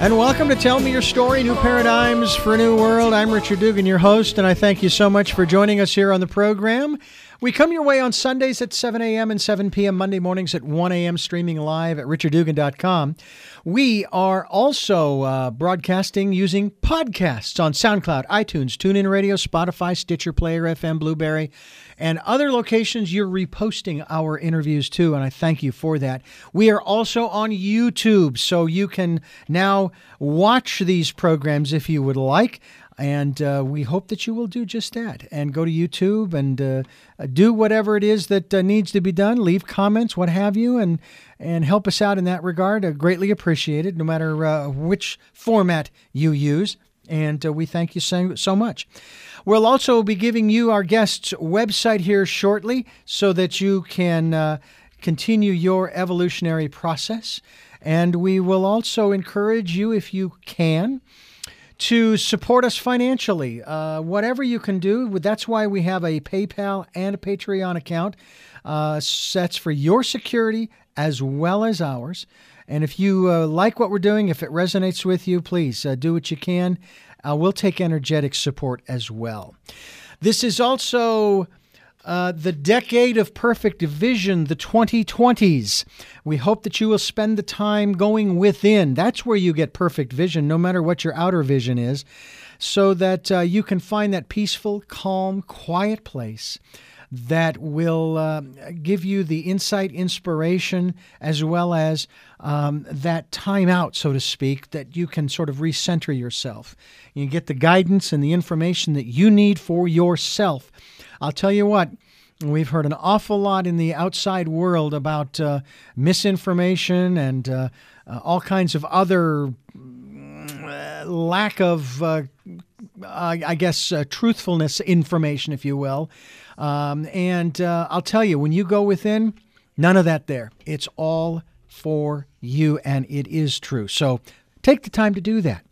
And welcome to Tell Me Your Story New Paradigms for a New World. I'm Richard Dugan, your host, and I thank you so much for joining us here on the program. We come your way on Sundays at 7 a.m. and 7 p.m., Monday mornings at 1 a.m., streaming live at richarddugan.com. We are also uh, broadcasting using podcasts on SoundCloud, iTunes, TuneIn Radio, Spotify, Stitcher Player FM, Blubrry, and other locations you're reposting our interviews too, and I thank you for that. We are also on YouTube, so you can now watch these programs if you would like. And uh, we hope that you will do just that and go to YouTube and uh, do whatever it is that uh, needs to be done. Leave comments, what have you, and and help us out in that regard. Uh, greatly appreciated, no matter uh, which format you use. And uh, we thank you so, so much. We'll also be giving you our guest's website here shortly so that you can continue your evolutionary process. And we will also encourage you, if you can, to support us financially. Uh, whatever you can do, that's why we have a PayPal and a Patreon account. Uh, for your security as well as ours. And if you uh, like what we're doing, if it resonates with you, please uh, do what you can. Uh, we'll take energetic support as well. This is also uh, the decade of perfect vision, the 2020s. We hope that you will spend the time going within. That's where you get perfect vision, no matter what your outer vision is, so that uh, you can find that peaceful, calm, quiet place that will uh, give you the insight, inspiration, as well as um, that time out, so to speak, that you can sort of recenter yourself. You get the guidance and the information that you need for yourself I'll tell you what, we've heard an awful lot in the outside world about uh, misinformation and uh, uh, all kinds of other lack of, uh, I guess, uh, truthfulness information, if you will. Um, and I'll tell you, when you go within, none of that there. It's all for you, and it is true. So take the time to do that.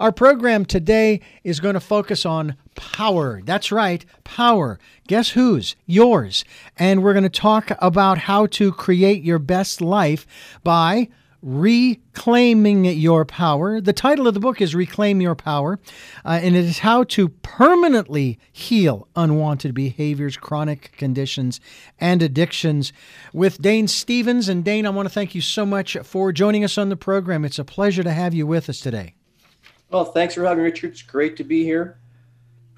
Our program today is going to focus on power. That's right, power. Guess whose? Yours. And we're going to talk about how to create your best life by Reclaiming Your Power. The title of the book is Reclaim Your Power, uh, and it is how to permanently heal unwanted behaviors, chronic conditions, and addictions with Dane Stevens. And Dane, I want to thank you so much for joining us on the program. It's a pleasure to have you with us today. Well, thanks for having me, Richard. It's great to be here.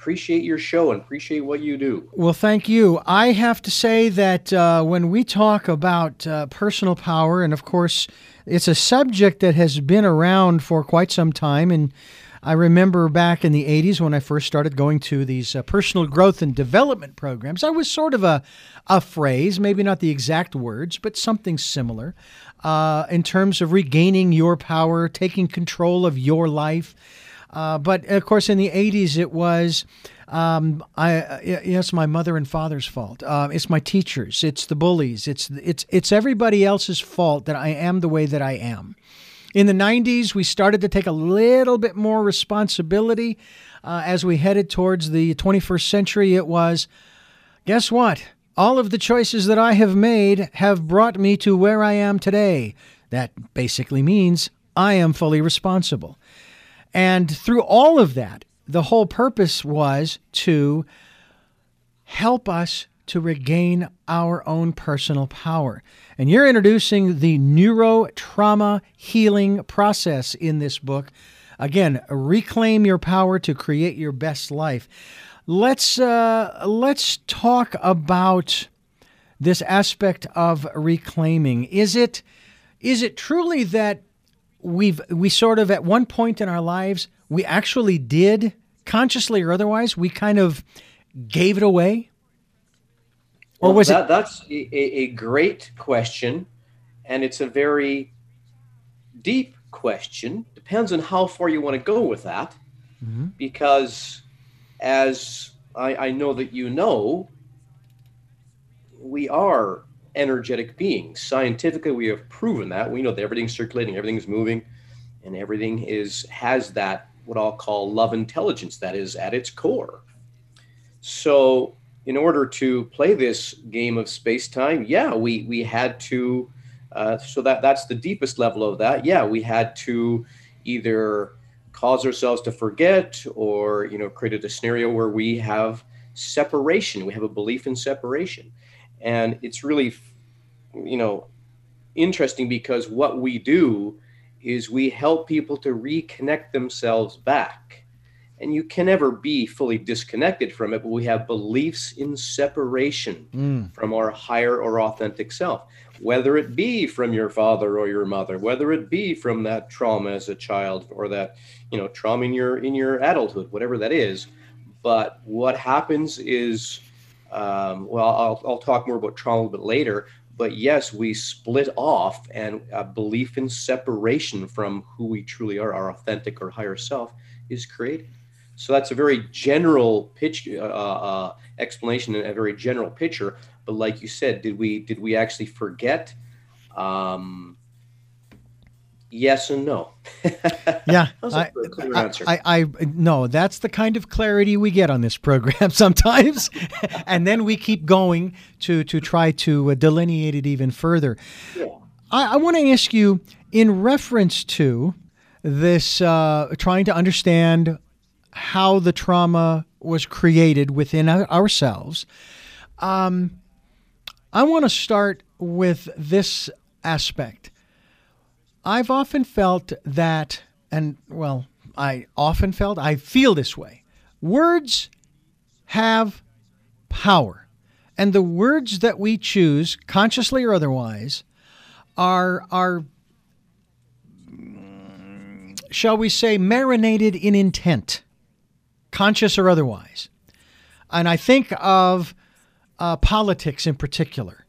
Appreciate your show and appreciate what you do. Well, thank you. I have to say that uh, when we talk about uh, personal power, and of course, it's a subject that has been around for quite some time. And I remember back in the 80s when I first started going to these uh, personal growth and development programs, I was sort of a, a phrase, maybe not the exact words, but something similar uh, in terms of regaining your power, taking control of your life. Uh, but of course, in the 80s, it was. Um, I uh, it's my mother and father's fault. Uh, it's my teachers. It's the bullies. It's it's it's everybody else's fault that I am the way that I am. In the 90s, we started to take a little bit more responsibility uh, as we headed towards the 21st century. It was, guess what? All of the choices that I have made have brought me to where I am today. That basically means I am fully responsible. And through all of that, the whole purpose was to help us to regain our own personal power. And you're introducing the neuro trauma healing process in this book. Again, reclaim your power to create your best life. Let's uh, let's talk about this aspect of reclaiming. Is it is it truly that we've we sort of at one point in our lives we actually did consciously or otherwise we kind of gave it away? Or well, was that, it that's a, a great question and it's a very deep question. Depends on how far you want to go with that. Mm-hmm. because as I, I know that you know, we are energetic beings. Scientifically, we have proven that. We know that everything's circulating, everything's moving, and everything is has that what I'll call love intelligence that is at its core. So, in order to play this game of space time, yeah, we we had to. Uh, so that that's the deepest level of that. Yeah, we had to either cause ourselves to forget or you know created a scenario where we have separation we have a belief in separation and it's really you know interesting because what we do is we help people to reconnect themselves back. And you can never be fully disconnected from it but we have beliefs in separation mm. from our higher or authentic self. Whether it be from your father or your mother whether it be from that trauma as a child or that you know trauma in your in your adulthood whatever that is. But what happens is um, well I'll, I'll talk more about trauma a little bit later but yes we split off and a belief in separation from who we truly are our authentic or higher self is created so that's a very general pitch uh, uh, explanation and a very general picture. But like you said, did we did we actually forget? Um, yes and no. yeah, I, I, I, I, no, that's the kind of clarity we get on this program sometimes, and then we keep going to to try to uh, delineate it even further. Yeah. I, I want to ask you in reference to this uh, trying to understand how the trauma was created within ourselves. Um, I want to start with this aspect. I've often felt that, and well, I often felt, I feel this way. Words have power. And the words that we choose, consciously or otherwise, are, are shall we say, marinated in intent conscious or otherwise. And I think of uh, politics in particular.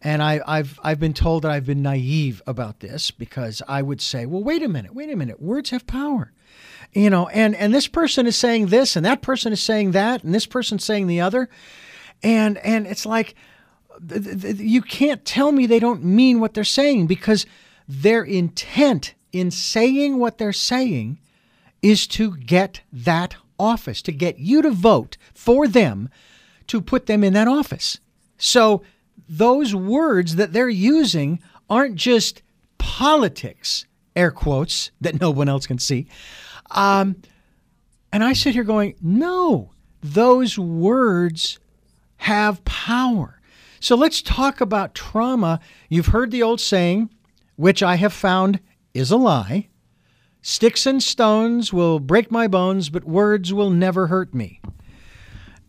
And I, have I've been told that I've been naive about this because I would say, well, wait a minute, wait a minute, words have power. You know, and, and this person is saying this, and that person is saying that, and this person's saying the other. And, and it's like, th- th- you can't tell me they don't mean what they're saying because their intent in saying what they're saying is to get that office, to get you to vote for them to put them in that office. So those words that they're using aren't just politics, air quotes, that no one else can see. Um, and I sit here going, no, those words have power. So let's talk about trauma. You've heard the old saying, which I have found is a lie Sticks and stones will break my bones, but words will never hurt me.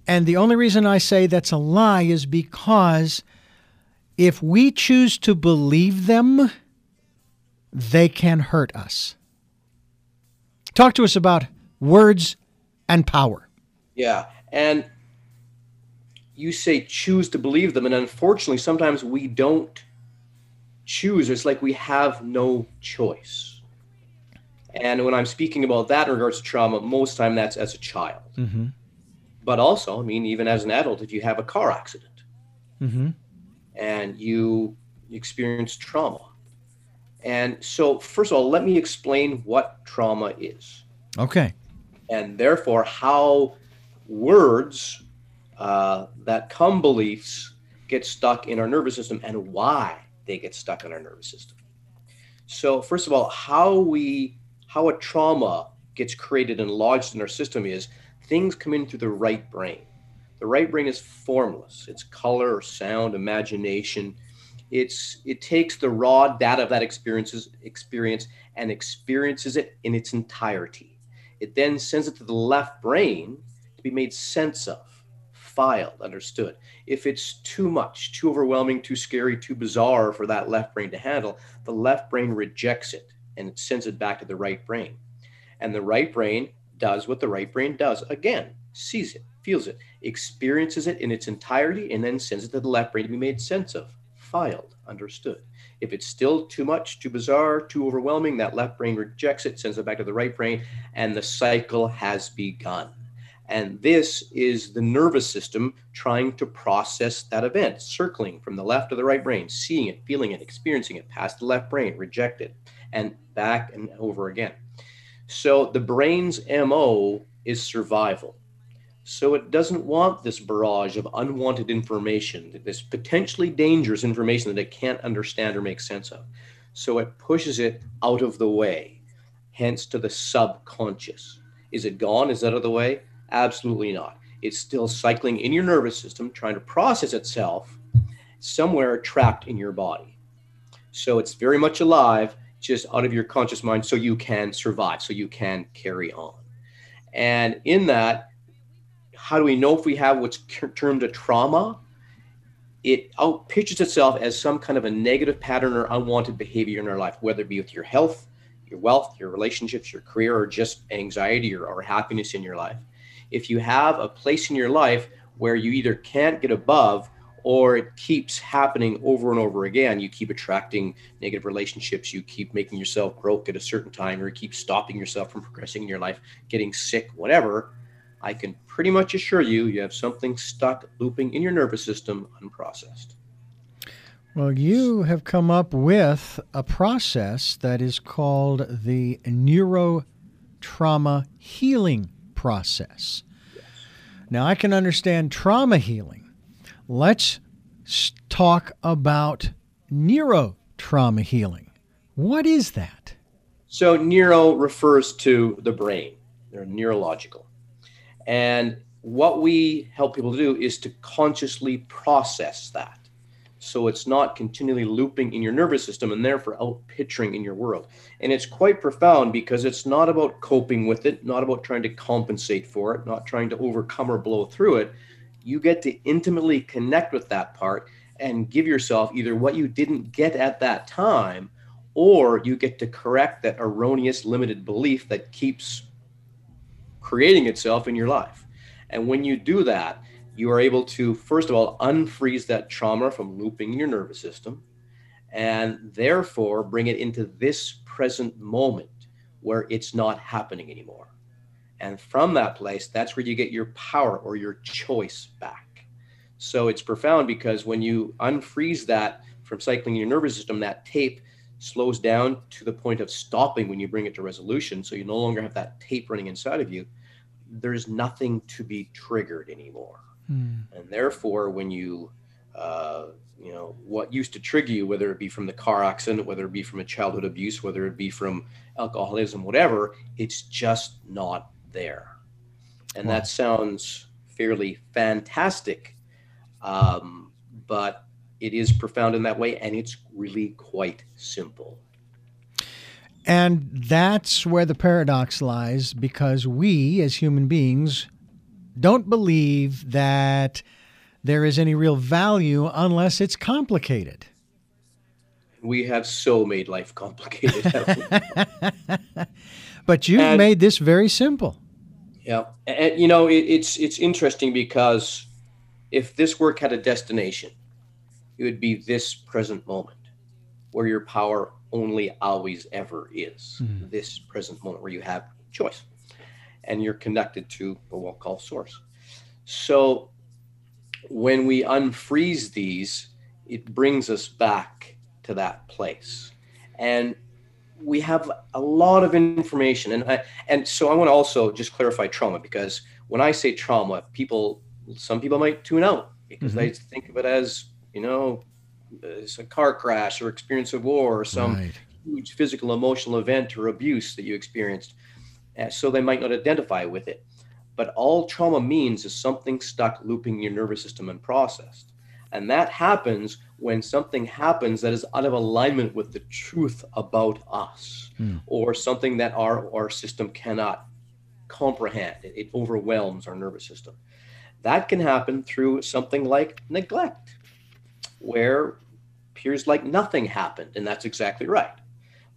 And the only reason I say that's a lie is because if we choose to believe them, they can hurt us. Talk to us about words and power. Yeah. And you say choose to believe them. And unfortunately, sometimes we don't choose. It's like we have no choice. And when I'm speaking about that in regards to trauma, most time that's as a child. Mm-hmm. But also, I mean, even as an adult, if you have a car accident mm-hmm. And you experience trauma. And so, first of all, let me explain what trauma is. Okay. And therefore, how words uh, that come beliefs get stuck in our nervous system and why they get stuck in our nervous system. So, first of all, how we how a trauma gets created and lodged in our system is things come in through the right brain. The right brain is formless. It's color, sound, imagination. It's it takes the raw data of that experiences experience and experiences it in its entirety. It then sends it to the left brain to be made sense of, filed, understood. If it's too much, too overwhelming, too scary, too bizarre for that left brain to handle, the left brain rejects it and it sends it back to the right brain. And the right brain does what the right brain does again, sees it, feels it, experiences it in its entirety, and then sends it to the left brain to be made sense of, filed, understood. If it's still too much, too bizarre, too overwhelming, that left brain rejects it, sends it back to the right brain, and the cycle has begun. And this is the nervous system trying to process that event, circling from the left to the right brain, seeing it, feeling it, experiencing it, past the left brain, reject it and back and over again. So the brain's MO is survival. So it doesn't want this barrage of unwanted information, this potentially dangerous information that it can't understand or make sense of. So it pushes it out of the way. hence to the subconscious. Is it gone? Is that out of the way? Absolutely not. It's still cycling in your nervous system, trying to process itself somewhere trapped in your body. So it's very much alive, just out of your conscious mind, so you can survive, so you can carry on. And in that, how do we know if we have what's termed a trauma? It outpictures itself as some kind of a negative pattern or unwanted behavior in our life, whether it be with your health, your wealth, your relationships, your career, or just anxiety or, or happiness in your life. If you have a place in your life where you either can't get above or it keeps happening over and over again. You keep attracting negative relationships. You keep making yourself broke at a certain time, or you keep stopping yourself from progressing in your life, getting sick, whatever. I can pretty much assure you, you have something stuck looping in your nervous system unprocessed. Well, you have come up with a process that is called the neurotrauma healing process. Yes. Now, I can understand trauma healing let's talk about neurotrauma healing. What is that? So, neuro refers to the brain, they're neurological. And what we help people do is to consciously process that. So it's not continually looping in your nervous system and therefore out picturing in your world. And it's quite profound because it's not about coping with it, not about trying to compensate for it, not trying to overcome or blow through it, you get to intimately connect with that part and give yourself either what you didn't get at that time or you get to correct that erroneous limited belief that keeps creating itself in your life. And when you do that, you are able to, first of all, unfreeze that trauma from looping in your nervous system and therefore bring it into this present moment where it's not happening anymore. And from that place, that's where you get your power or your choice back. So it's profound because when you unfreeze that from cycling in your nervous system, that tape slows down to the point of stopping when you bring it to resolution. So you no longer have that tape running inside of you. There's nothing to be triggered anymore. Mm. And therefore, when you, uh, you know, what used to trigger you, whether it be from the car accident, whether it be from a childhood abuse, whether it be from alcoholism, whatever, it's just not there. And wow. that sounds fairly fantastic, um, but it is profound in that way, and it's really quite simple. And that's where the paradox lies because we, as human beings, don't believe that there is any real value unless it's complicated. We have so made life complicated. But you've and, made this very simple. Yeah, and you know it, it's it's interesting because if this work had a destination, it would be this present moment, where your power only always ever is. Mm-hmm. This present moment where you have choice, and you're connected to what we'll call source. So when we unfreeze these, it brings us back to that place. And we have a lot of information and I, and so I want to also just clarify trauma because when I say trauma, people some people might tune out because mm-hmm. they think of it as you know it's a car crash or experience of war or some right. huge physical emotional event or abuse that you experienced, uh, so they might not identify with it. But all trauma means is something stuck looping your nervous system and processed, and that happens when something happens that is out of alignment with the truth about us mm. or something that our, our system cannot comprehend. It, it overwhelms our nervous system. That can happen through something like neglect, where appears like nothing happened, and that's exactly right.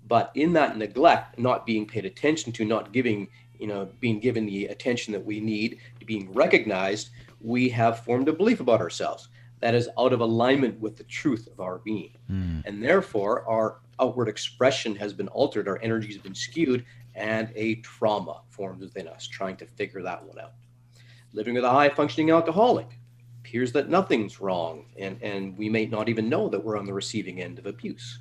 But in that neglect, not being paid attention to, not giving, you know, being given the attention that we need, to being recognized, we have formed a belief about ourselves that is out of alignment with the truth of our being. Mm. And therefore, our outward expression has been altered, our energy has been skewed, and a trauma formed within us, trying to figure that one out. Living with a high functioning alcoholic appears that nothing's wrong, and, and we may not even know that we're on the receiving end of abuse.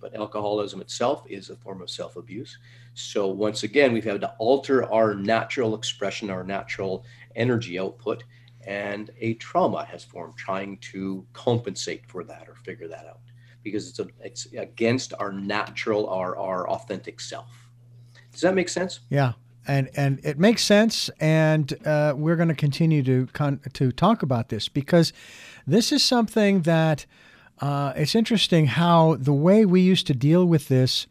But alcoholism itself is a form of self abuse. So, once again, we've had to alter our natural expression, our natural energy output and a trauma has formed trying to compensate for that or figure that out because it's a, it's against our natural our our authentic self Does that make sense? Yeah, and and it makes sense, and uh, we're going to continue to con- to talk about this because this is something that uh, it's interesting how the way we used to deal with this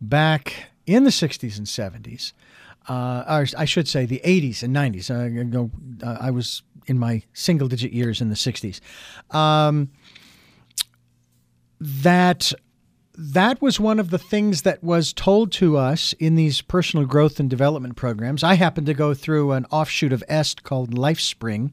back in the 60s and 70s, uh, or I should say the 80s and 90s. Uh, uh, I was in my single digit years in the 60s. Um, that that was one of the things that was told to us in these personal growth and development programs. I happened to go through an offshoot of EST called LifeSpring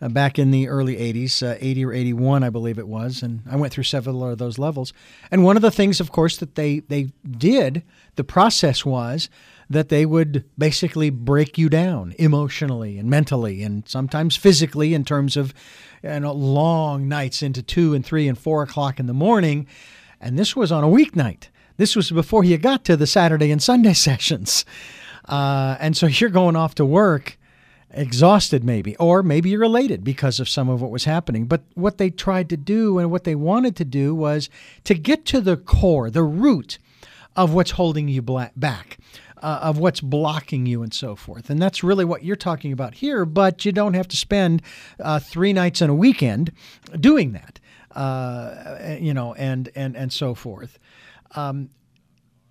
uh, back in the early 80s, uh, 80 or 81, I believe it was, and I went through several of those levels. And one of the things, of course, that they they did, the process was that they would basically break you down emotionally and mentally and sometimes physically in terms of you know, long nights into two and three and four o'clock in the morning. And this was on a weeknight. This was before you got to the Saturday and Sunday sessions. Uh, and so you're going off to work exhausted, maybe, or maybe you're elated because of some of what was happening. But what they tried to do and what they wanted to do was to get to the core, the root of what's holding you back uh, of what's blocking you and so forth. And that's really what you're talking about here, but you don't have to spend uh, three nights and a weekend doing that, uh, you know, and, and, and so forth. Um,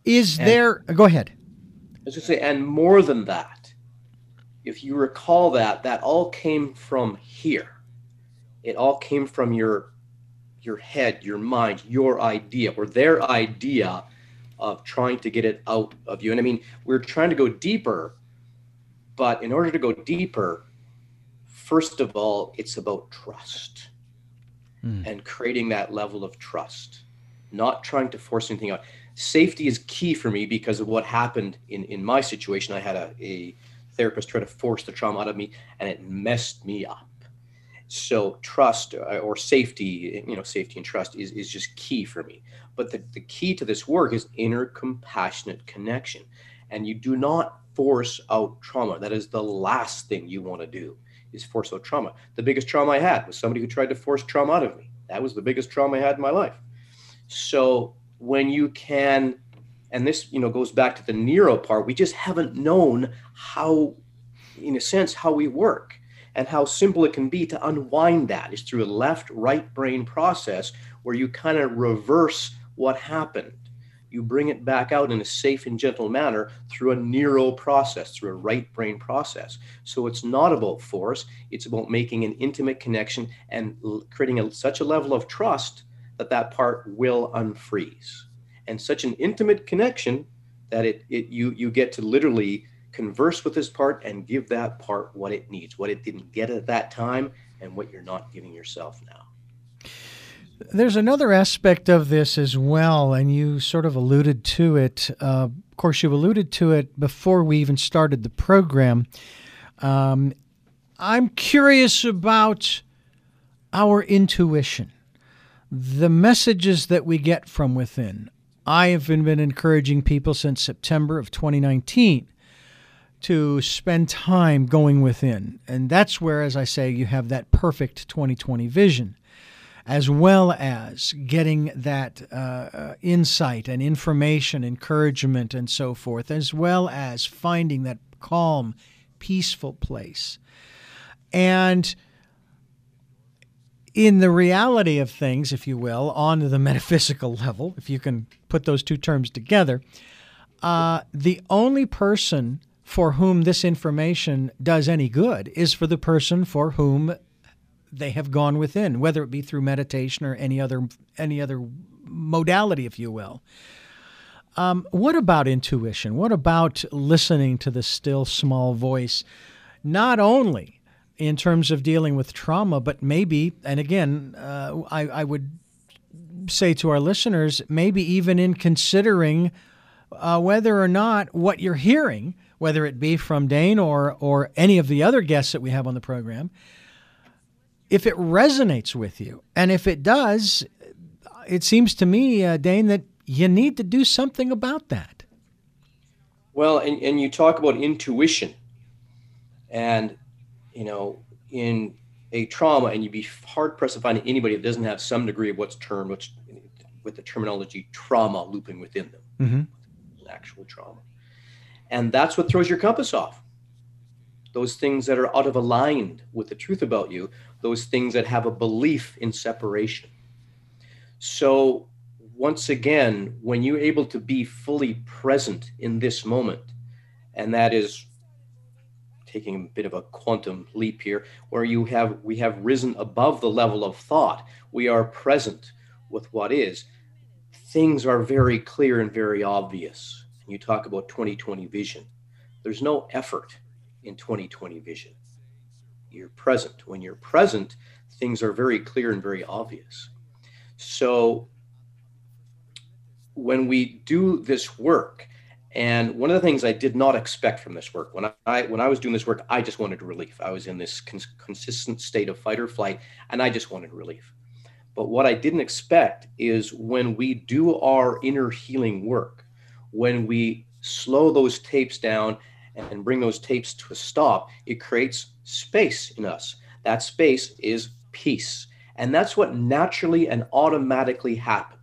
is and, there, go ahead. I was going to say, and more than that, if you recall that, that all came from here. It all came from your your head, your mind, your idea, or their idea of trying to get it out of you. And I mean, we're trying to go deeper, but in order to go deeper, first of all, it's about trust mm. and creating that level of trust, not trying to force anything out. Safety is key for me because of what happened in, in my situation. I had a, a therapist try to force the trauma out of me and it messed me up. So trust uh, or safety, you know, safety and trust is, is just key for me. But the, the key to this work is inner compassionate connection. And you do not force out trauma. That is the last thing you want to do is force out trauma. The biggest trauma I had was somebody who tried to force trauma out of me. That was the biggest trauma I had in my life. So when you can, and this, you know, goes back to the neuro part, we just haven't known how, in a sense, how we work and how simple it can be to unwind that is through a left right brain process where you kind of reverse what happened. You bring it back out in a safe and gentle manner through a neuro process, through a right brain process. So it's not about force, it's about making an intimate connection and creating a, such a level of trust that that part will unfreeze. And such an intimate connection that it, it you you get to literally converse with this part and give that part what it needs, what it didn't get at that time, and what you're not giving yourself now. There's another aspect of this as well, and you sort of alluded to it. Uh, of course, you alluded to it before we even started the program. Um, I'm curious about our intuition, the messages that we get from within. I have been, been encouraging people since September of 2019 to spend time going within. And that's where, as I say, you have that perfect 2020 vision, as well as getting that uh, uh, insight and information, encouragement, and so forth, as well as finding that calm, peaceful place. And in the reality of things, if you will, on the metaphysical level, if you can put those two terms together, uh, the only person for whom this information does any good is for the person for whom they have gone within, whether it be through meditation or any other any other modality, if you will. Um, what about intuition? What about listening to the still small voice? Not only in terms of dealing with trauma, but maybe, and again, uh, I, I would say to our listeners, maybe even in considering uh, whether or not what you're hearing whether it be from Dane or, or any of the other guests that we have on the program, if it resonates with you. And if it does, it seems to me, uh, Dane, that you need to do something about that. Well, and, and you talk about intuition. And, you know, in a trauma, and you'd be hard pressed to find anybody that doesn't have some degree of what's termed, which with the terminology trauma looping within them, mm-hmm. actual trauma. And that's what throws your compass off. Those things that are out of aligned with the truth about you, those things that have a belief in separation. So, once again, when you're able to be fully present in this moment, and that is taking a bit of a quantum leap here where you have we have risen above the level of thought we are present with what is things are very clear and very obvious. You talk about 2020 vision. There's no effort in 2020 vision you're present when you're present things are very clear and very obvious so when we do this work and one of the things I did not expect from this work, when I when I was doing this work, I just wanted relief. I was in this cons- consistent state of fight or flight, and I just wanted relief. But what I didn't expect is when we do our inner healing work, when we slow those tapes down and bring those tapes to a stop, it creates space in us. That space is peace. And that's what naturally and automatically happens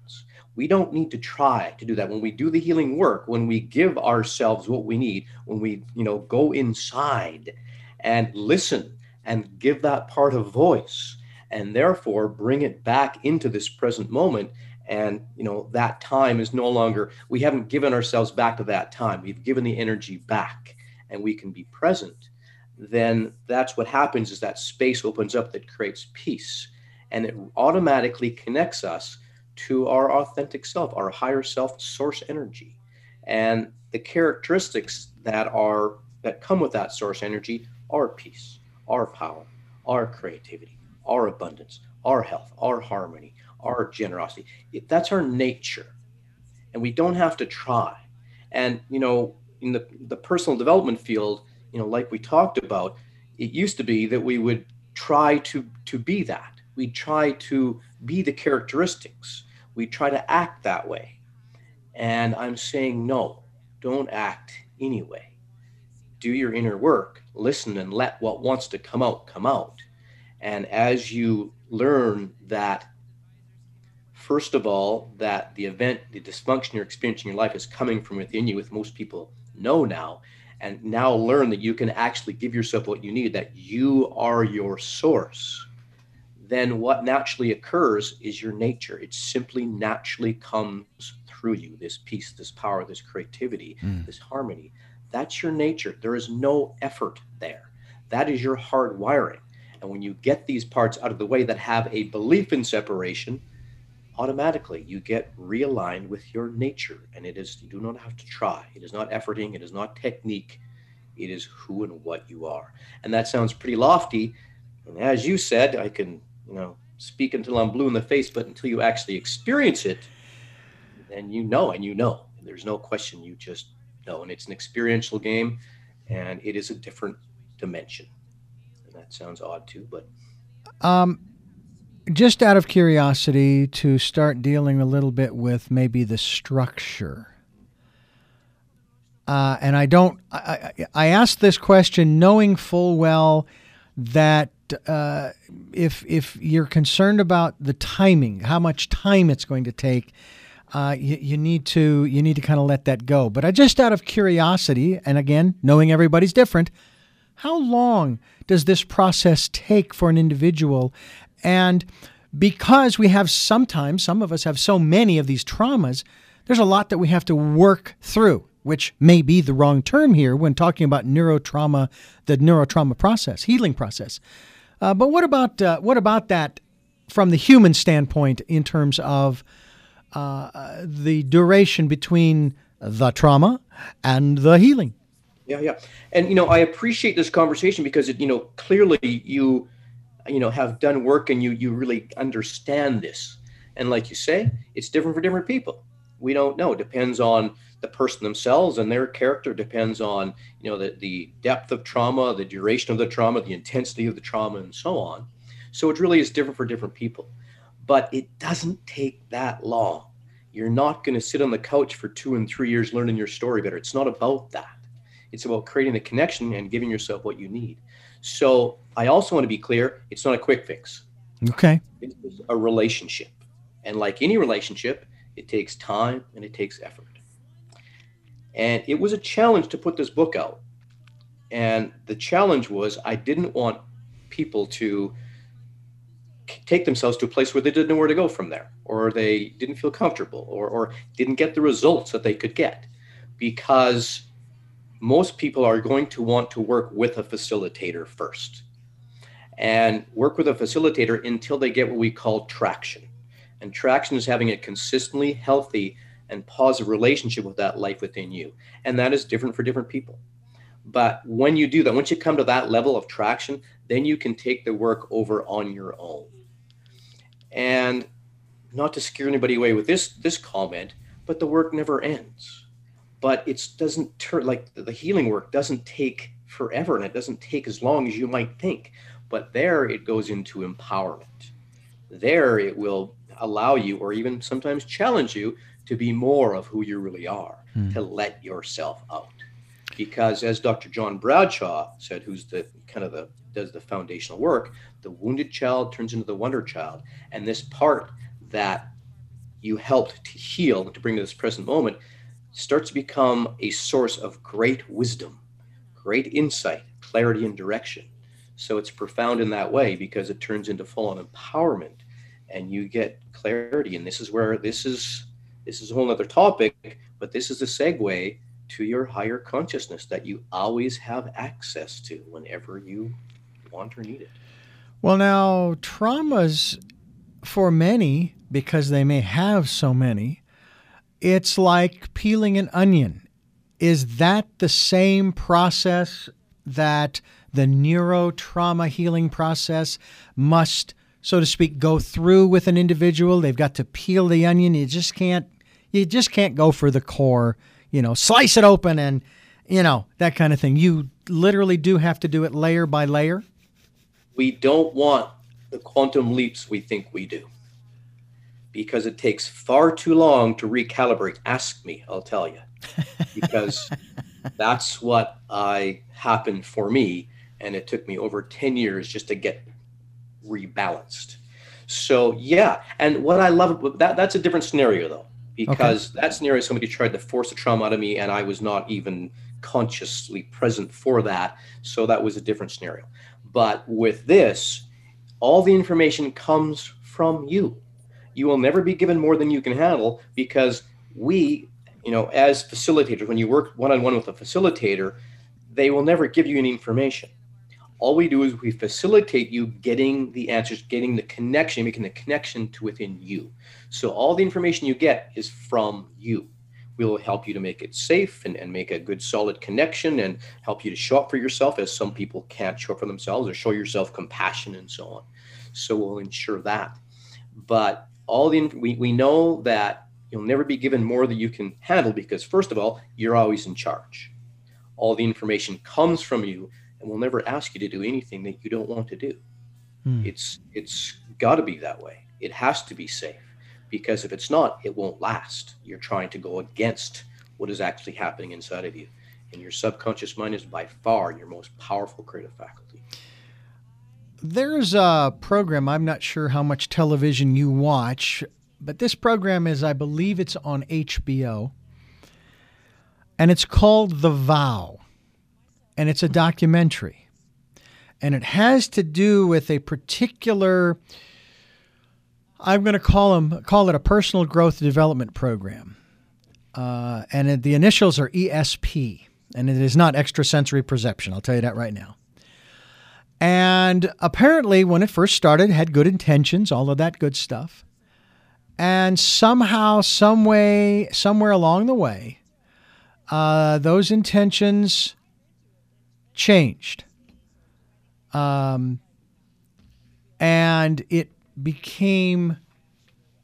we don't need to try to do that when we do the healing work when we give ourselves what we need when we you know go inside and listen and give that part a voice and therefore bring it back into this present moment and you know that time is no longer we haven't given ourselves back to that time we've given the energy back and we can be present then that's what happens is that space opens up that creates peace and it automatically connects us to our authentic self, our higher self source energy. And the characteristics that are that come with that source energy are peace, our power, our creativity, our abundance, our health, our harmony, our generosity. That's our nature. And we don't have to try. And you know, in the, the personal development field, you know, like we talked about, it used to be that we would try to to be that. We try to be the characteristics we try to act that way. And I'm saying, no, don't act anyway. Do your inner work, listen, and let what wants to come out come out. And as you learn that, first of all, that the event, the dysfunction you're experiencing in your life is coming from within you, with most people know now, and now learn that you can actually give yourself what you need, that you are your source then what naturally occurs is your nature. It simply naturally comes through you this peace, this power, this creativity, mm. this harmony. That's your nature. There is no effort there. That is your hard wiring. And when you get these parts out of the way that have a belief in separation, automatically you get realigned with your nature. And it is, you do not have to try. It is not efforting, it is not technique. It is who and what you are. And that sounds pretty lofty. And as you said, I can you know, speak until I'm blue in the face, but until you actually experience it, then you know and you know. There's no question, you just know. And it's an experiential game and it is a different dimension. And that sounds odd too, but. Um, just out of curiosity, to start dealing a little bit with maybe the structure. Uh, and I don't, I, I, asked this question knowing full well that uh, if if you're concerned about the timing, how much time it's going to take, uh, you, you, need to you need to kind of let that go. But I just out of curiosity, and again, knowing everybody's different, how long does this process take for an individual? And because we have sometimes some of us have so many of these traumas, there's a lot that we have to work through which may be the wrong term here when talking about neurotrauma, the neurotrauma process, healing process. Uh, but what about uh, what about that from the human standpoint in terms of uh, the duration between the trauma and the healing? Yeah, yeah, and you know I appreciate this conversation because it you know clearly you you know have done work and you you really understand this, and like you say, it's different for different people. We don't know. It depends on the person themselves and their character. Depends on you know the, the depth of trauma the duration of the trauma the intensity of the trauma and so on. So it really is different for different people. But it doesn't take that long. You're not going to sit on the couch for two and three years learning your story better. It's not about that. It's about creating a connection and giving yourself what you need so i also want to be clear it's not a quick fix okay it's a relationship and like any relationship it takes time and it takes effort And it was a challenge to put this book out. And the challenge was I didn't want people to take themselves to a place where they didn't know where to go from there, or they didn't feel comfortable, or, or didn't get the results that they could get. Because most people are going to want to work with a facilitator first and work with a facilitator until they get what we call traction. And traction is having a consistently healthy and positive relationship with that life within you. And that is different for different people. But when you do that, once you come to that level of traction, then you can take the work over on your own. And not to scare anybody away with this this comment, but the work never ends. But it doesn't turn like the healing work doesn't take forever and it doesn't take as long as you might think. But there it goes into empowerment. There it will allow you or even sometimes challenge you to be more of who you really are, mm. to let yourself out. Because as Dr. John Bradshaw said, who's the kind of the does the foundational work, the wounded child turns into the wonder child. And this part that you helped to heal, to bring to this present moment, starts to become a source of great wisdom, great insight, clarity, and direction. So it's profound in that way because it turns into full on empowerment and you get clarity. And this is where this is this is a whole other topic, but this is a segue to your higher consciousness that you always have access to whenever you want or need it. Well, now, traumas for many, because they may have so many, it's like peeling an onion. Is that the same process that the neurotrauma healing process must, so to speak, go through with an individual? They've got to peel the onion. You just can't you just can't go for the core, you know, slice it open and you know, that kind of thing. You literally do have to do it layer by layer we don't want the quantum leaps we think we do because it takes far too long to recalibrate. Ask me, I'll tell you. Because that's what I happened for me. And it took me over 10 years just to get rebalanced. So, yeah. And what I love, that, that's a different scenario, though, because okay. that scenario, somebody tried to force a trauma out of me, and I was not even consciously present for that. So, that was a different scenario. But with this, all the information comes from you. You will never be given more than you can handle because we, you know, as facilitators, when you work one on one with a facilitator, they will never give you any information. All we do is we facilitate you getting the answers, getting the connection, making the connection to within you. So all the information you get is from you we'll help you to make it safe and, and make a good solid connection and help you to show up for yourself as some people can't show up for themselves or show yourself compassion and so on so we'll ensure that but all the we, we know that you'll never be given more than you can handle because first of all you're always in charge all the information comes from you and we'll never ask you to do anything that you don't want to do hmm. it's it's got to be that way it has to be safe because if it's not, it won't last. You're trying to go against what is actually happening inside of you. And your subconscious mind is by far your most powerful creative faculty. There's a program, I'm not sure how much television you watch, but this program is, I believe it's on HBO, and it's called The Vow, and it's a documentary. And it has to do with a particular I'm going to call them call it a personal growth development program, uh, and the initials are ESP, and it is not extrasensory perception. I'll tell you that right now. And apparently, when it first started, had good intentions, all of that good stuff. And somehow, some way, somewhere along the way, uh, those intentions changed. Um, and it became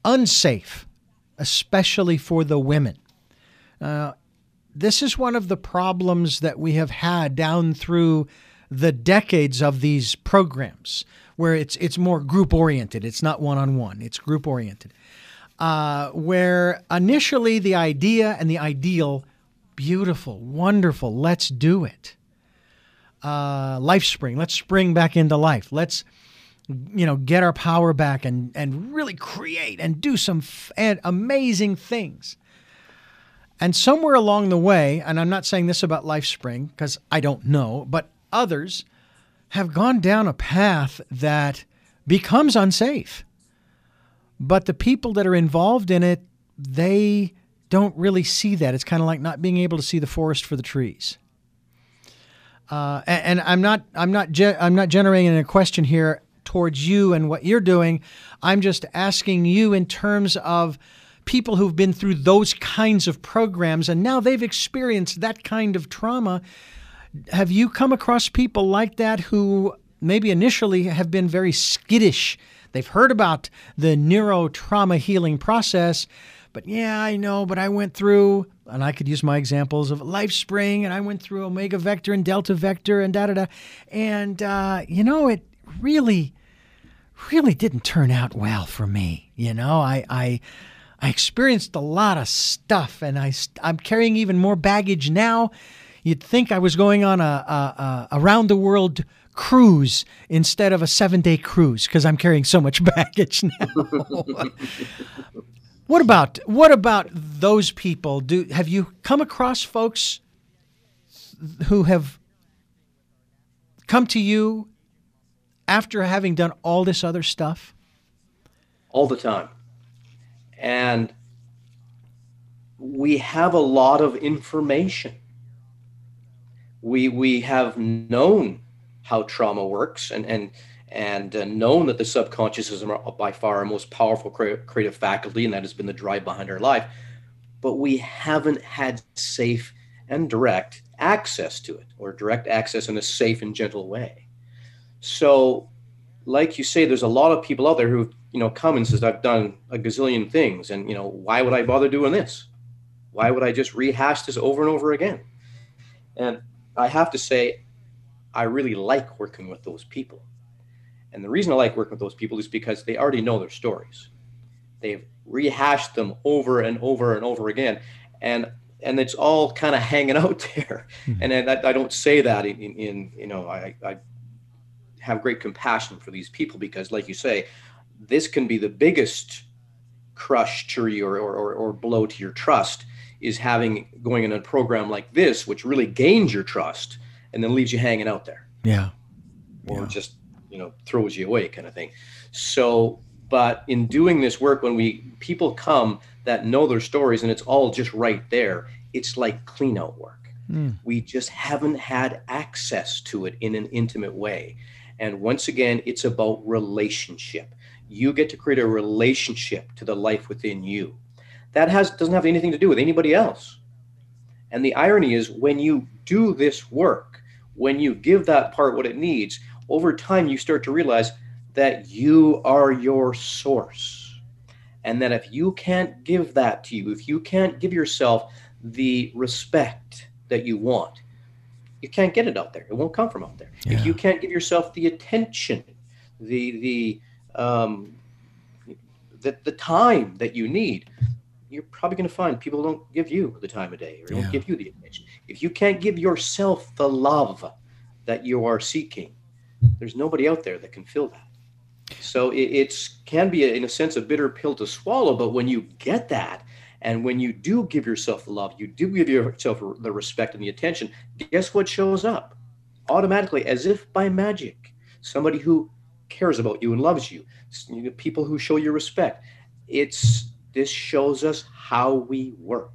unsafe, especially for the women. Uh, this is one of the problems that we have had down through the decades of these programs, where it's it's more group oriented. It's not one on one. It's group oriented. Uh, where initially the idea and the ideal, beautiful, wonderful. Let's do it. Uh, life spring. Let's spring back into life. Let's you know, get our power back and, and really create and do some f- and amazing things. And somewhere along the way, and I'm not saying this about LifeSpring because I don't know, but others have gone down a path that becomes unsafe. But the people that are involved in it, they don't really see that. It's kind of like not being able to see the forest for the trees. Uh, and, and, I'm not I'm not ge- I'm not generating a question here towards you and what you're doing. I'm just asking you in terms of people who've been through those kinds of programs and now they've experienced that kind of trauma. Have you come across people like that who maybe initially have been very skittish? They've heard about the neuro trauma healing process, but yeah, I know, but I went through, and I could use my examples of LifeSpring, and I went through Omega Vector and Delta Vector and da da da. And, uh, you know, it really, really didn't turn out well for me. You know, I, I, I experienced a lot of stuff, and I, I'm carrying even more baggage now. You'd think I was going on a, a, a around the world cruise instead of a seven day cruise because I'm carrying so much baggage now. What about what about those people? Do have you come across folks who have come to you after having done all this other stuff? All the time. And we have a lot of information. We we have known how trauma works and and and uh, known that the subconscious is by far our most powerful creative faculty, and that has been the drive behind our life. But we haven't had safe and direct access to it, or direct access in a safe and gentle way. So, like you say, there's a lot of people out there who, you know, come and says, "I've done a gazillion things, and you know, why would I bother doing this? Why would I just rehash this over and over again?" And I have to say, I really like working with those people and the reason I like working with those people is because they already know their stories. They've rehashed them over and over and over again. And and it's all kind of hanging out there. Mm-hmm. And I, I, don't say that in, in, in you know, I, I have great compassion for these people because, like you say, this can be the biggest crush to you or, or, or blow to your trust is having going in a program like this, which really gains your trust and then leaves you hanging out there. Yeah. Or yeah. just you know throws you away kind of thing so but in doing this work when we people come that know their stories and it's all just right there it's like clean out work mm. we just haven't had access to it in an intimate way and once again it's about relationship you get to create a relationship to the life within you that has doesn't have anything to do with anybody else and the irony is when you do this work when you give that part what it needs over time you start to realize that you are your source. And that if you can't give that to you, if you can't give yourself the respect that you want, you can't get it out there. It won't come from out there. Yeah. If you can't give yourself the attention, the the um, the, the time that you need, you're probably going to find people don't give you the time of day or don't give you the attention. If you can't give yourself the love that you are seeking, there's nobody out there that can fill that. So it it's, can be, a, in a sense, a bitter pill to swallow. But when you get that, and when you do give yourself the love, you do give yourself the respect and the attention, guess what shows up? Automatically, as if by magic, somebody who cares about you and loves you people who show you respect. It's this shows us how we work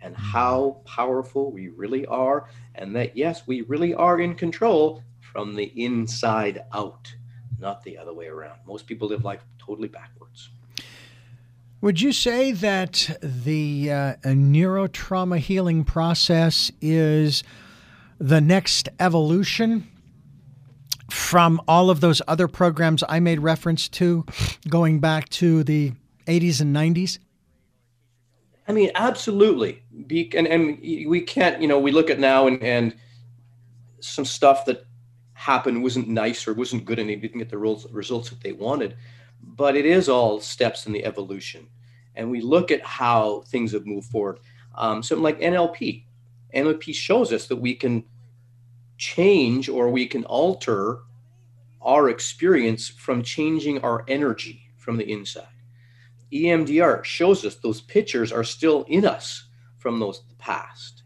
and how powerful we really are, and that yes, we really are in control from the inside out, not the other way around. Most people live life totally backwards. Would you say that the uh, neurotrauma healing process is the next evolution from all of those other programs I made reference to going back to the 80s and 90s? I mean, absolutely. Be, and, and we can't, you know, we look at now and, and some stuff that happened wasn't nice or wasn't good and they didn't get the results that they wanted. But it is all steps in the evolution. And we look at how things have moved forward. Um, something like NLP. NLP shows us that we can change or we can alter our experience from changing our energy from the inside. EMDR shows us those pictures are still in us, from those past.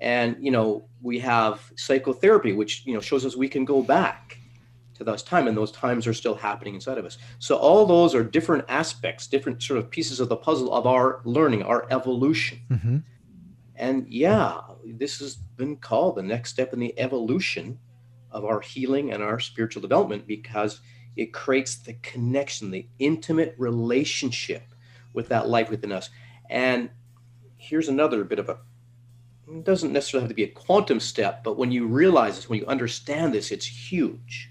And, you know, we have psychotherapy, which, you know, shows us we can go back to those time and those times are still happening inside of us. So all those are different aspects, different sort of pieces of the puzzle of our learning, our evolution. Mm-hmm. And yeah, this has been called the next step in the evolution of our healing and our spiritual development because it creates the connection, the intimate relationship with that life within us. And here's another bit of a it doesn't necessarily have to be a quantum step, but when you realize this, when you understand this, it's huge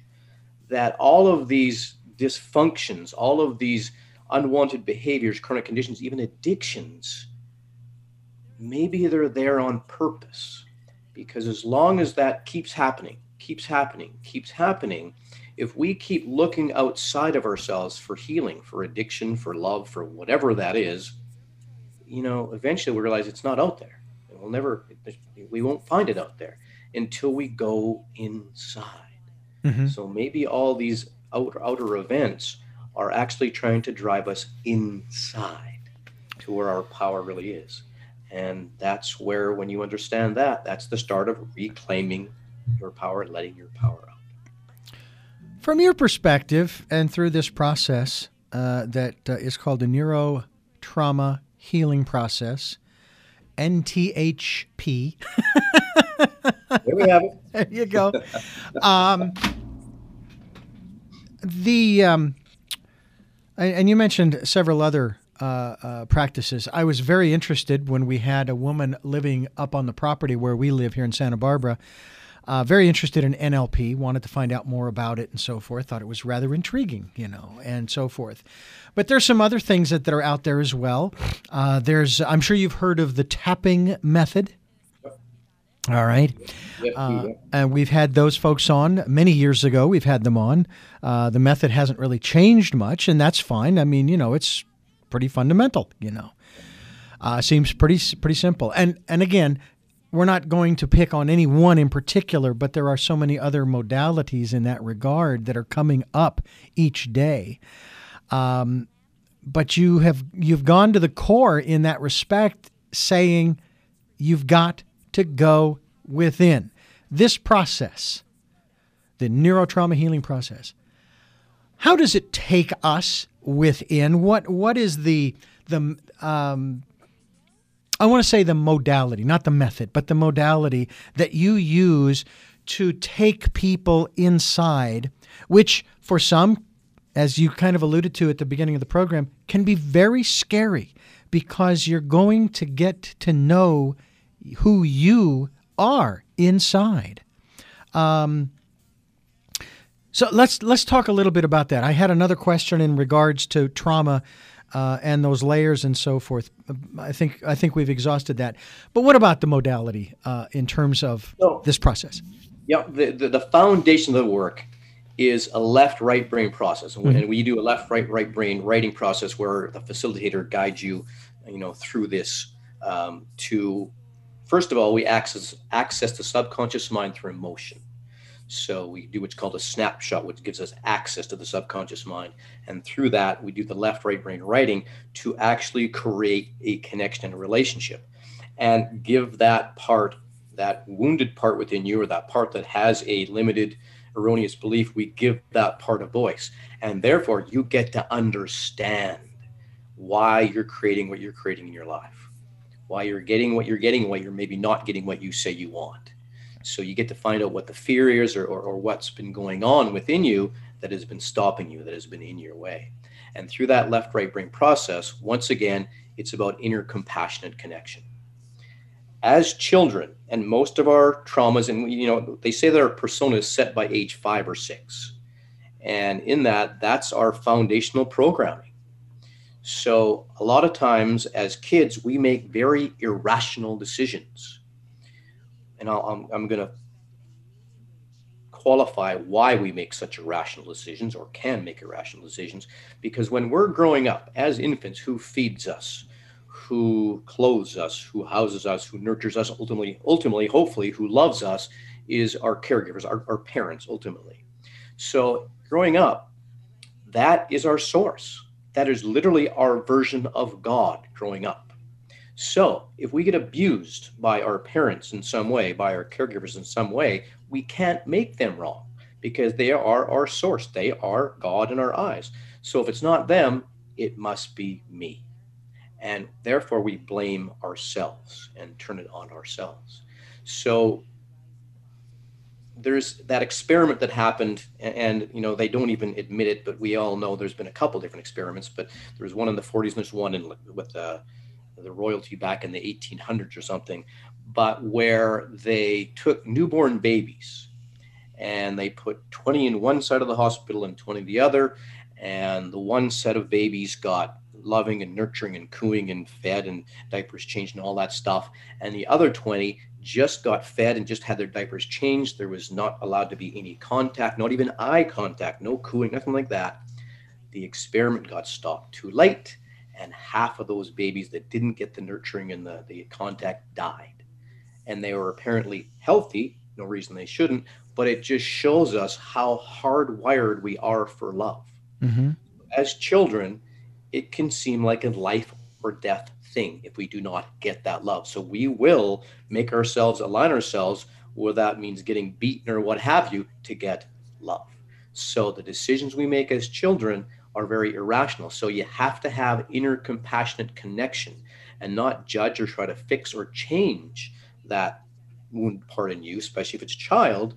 that all of these dysfunctions, all of these unwanted behaviors, chronic conditions, even addictions, maybe they're there on purpose. Because as long as that keeps happening, keeps happening, keeps happening, if we keep looking outside of ourselves for healing, for addiction, for love, for whatever that is, you know, eventually we realize it's not out there. And we'll never, we won't find it out there until we go inside. Mm-hmm. So maybe all these outer, outer events are actually trying to drive us inside to where our power really is. And that's where, when you understand that, that's the start of reclaiming your power and letting your power out. From your perspective, and through this process uh, that uh, is called the neuro trauma healing process, NTHP. there we have it. There you go. Um, the um, and you mentioned several other uh, uh, practices. I was very interested when we had a woman living up on the property where we live here in Santa Barbara. Uh, very interested in NLP, wanted to find out more about it and so forth. Thought it was rather intriguing, you know, and so forth. But there's some other things that, that are out there as well. Uh, there's, I'm sure you've heard of the tapping method. All right. Uh, and we've had those folks on many years ago. We've had them on. Uh, the method hasn't really changed much, and that's fine. I mean, you know, it's pretty fundamental. You know, uh, seems pretty pretty simple. And and again, we're not going to pick on any one in particular, but there are so many other modalities in that regard that are coming up each day. Um, but you have you've gone to the core in that respect, saying you've got to go within. This process, the neurotrauma healing process, how does it take us within? What what is the the um, I want to say the modality, not the method, but the modality that you use to take people inside, which for some, as you kind of alluded to at the beginning of the program, can be very scary because you're going to get to know who you are inside. Um, so let's let's talk a little bit about that. I had another question in regards to trauma uh, and those layers and so forth. I think I think we've exhausted that. But what about the modality uh, in terms of so, this process? Yeah, the, the, the foundation of the work is a left right brain process, mm-hmm. and we do a left right right brain writing process where the facilitator guides you, you know, through this um, to First of all, we access access the subconscious mind through emotion. So we do what's called a snapshot, which gives us access to the subconscious mind. And through that, we do the left right brain writing to actually create a connection and a relationship and give that part, that wounded part within you, or that part that has a limited, erroneous belief, we give that part a voice. And therefore, you get to understand why you're creating what you're creating in your life why you're getting what you're getting, why you're maybe not getting what you say you want. So you get to find out what the fear is or, or, or what's been going on within you that has been stopping you, that has been in your way. And through that left right brain process, once again, it's about inner compassionate connection. As children, and most of our traumas, and you know, they say that our persona is set by age five or six. And in that, that's our foundational programming. So, a lot of times as kids, we make very irrational decisions. And i am I'm going to qualify why we make such irrational decisions or can make irrational decisions. Because when we're growing up as infants, who feeds us, who clothes us, who houses us, who nurtures us, ultimately, ultimately, hopefully, who loves us, is our caregivers, our, our parents, ultimately. So, growing up, that is our source that is literally our version of God growing up. So if we get abused by our parents in some way, by our caregivers in some way, we can't make them wrong because they are our source. They are God in our eyes. So if it's not them, it must be me. And therefore, we blame ourselves and turn it on ourselves. So there's that experiment that happened and, you know they don't even admit it but we all know there's been a couple different experiments but there was one in the 40s and there's one in with uh, the royalty back in the 1800s or something but where they took newborn babies and they put 20 in one side of the hospital and 20 in the other and the one set of babies got loving and nurturing and cooing and fed and diapers changed and all that stuff. And the other 20 just got fed and just had their diapers changed. There was not allowed to be any contact, not even eye contact, no cooing, nothing like that. The experiment got stopped too late, and half of those babies that didn't get the nurturing and the, the contact died. And they were apparently healthy, no reason they shouldn't, but it just shows us how hardwired we are for love. Mm-hmm. As children, it can seem like a life or death thing if we do not get that love. So we will make ourselves align ourselves where that means getting beaten or what have you to get love. So the decisions we make as children are very irrational. So you have to have inner compassionate connection and not judge or try to fix or change that wound part in you, especially if it's a child,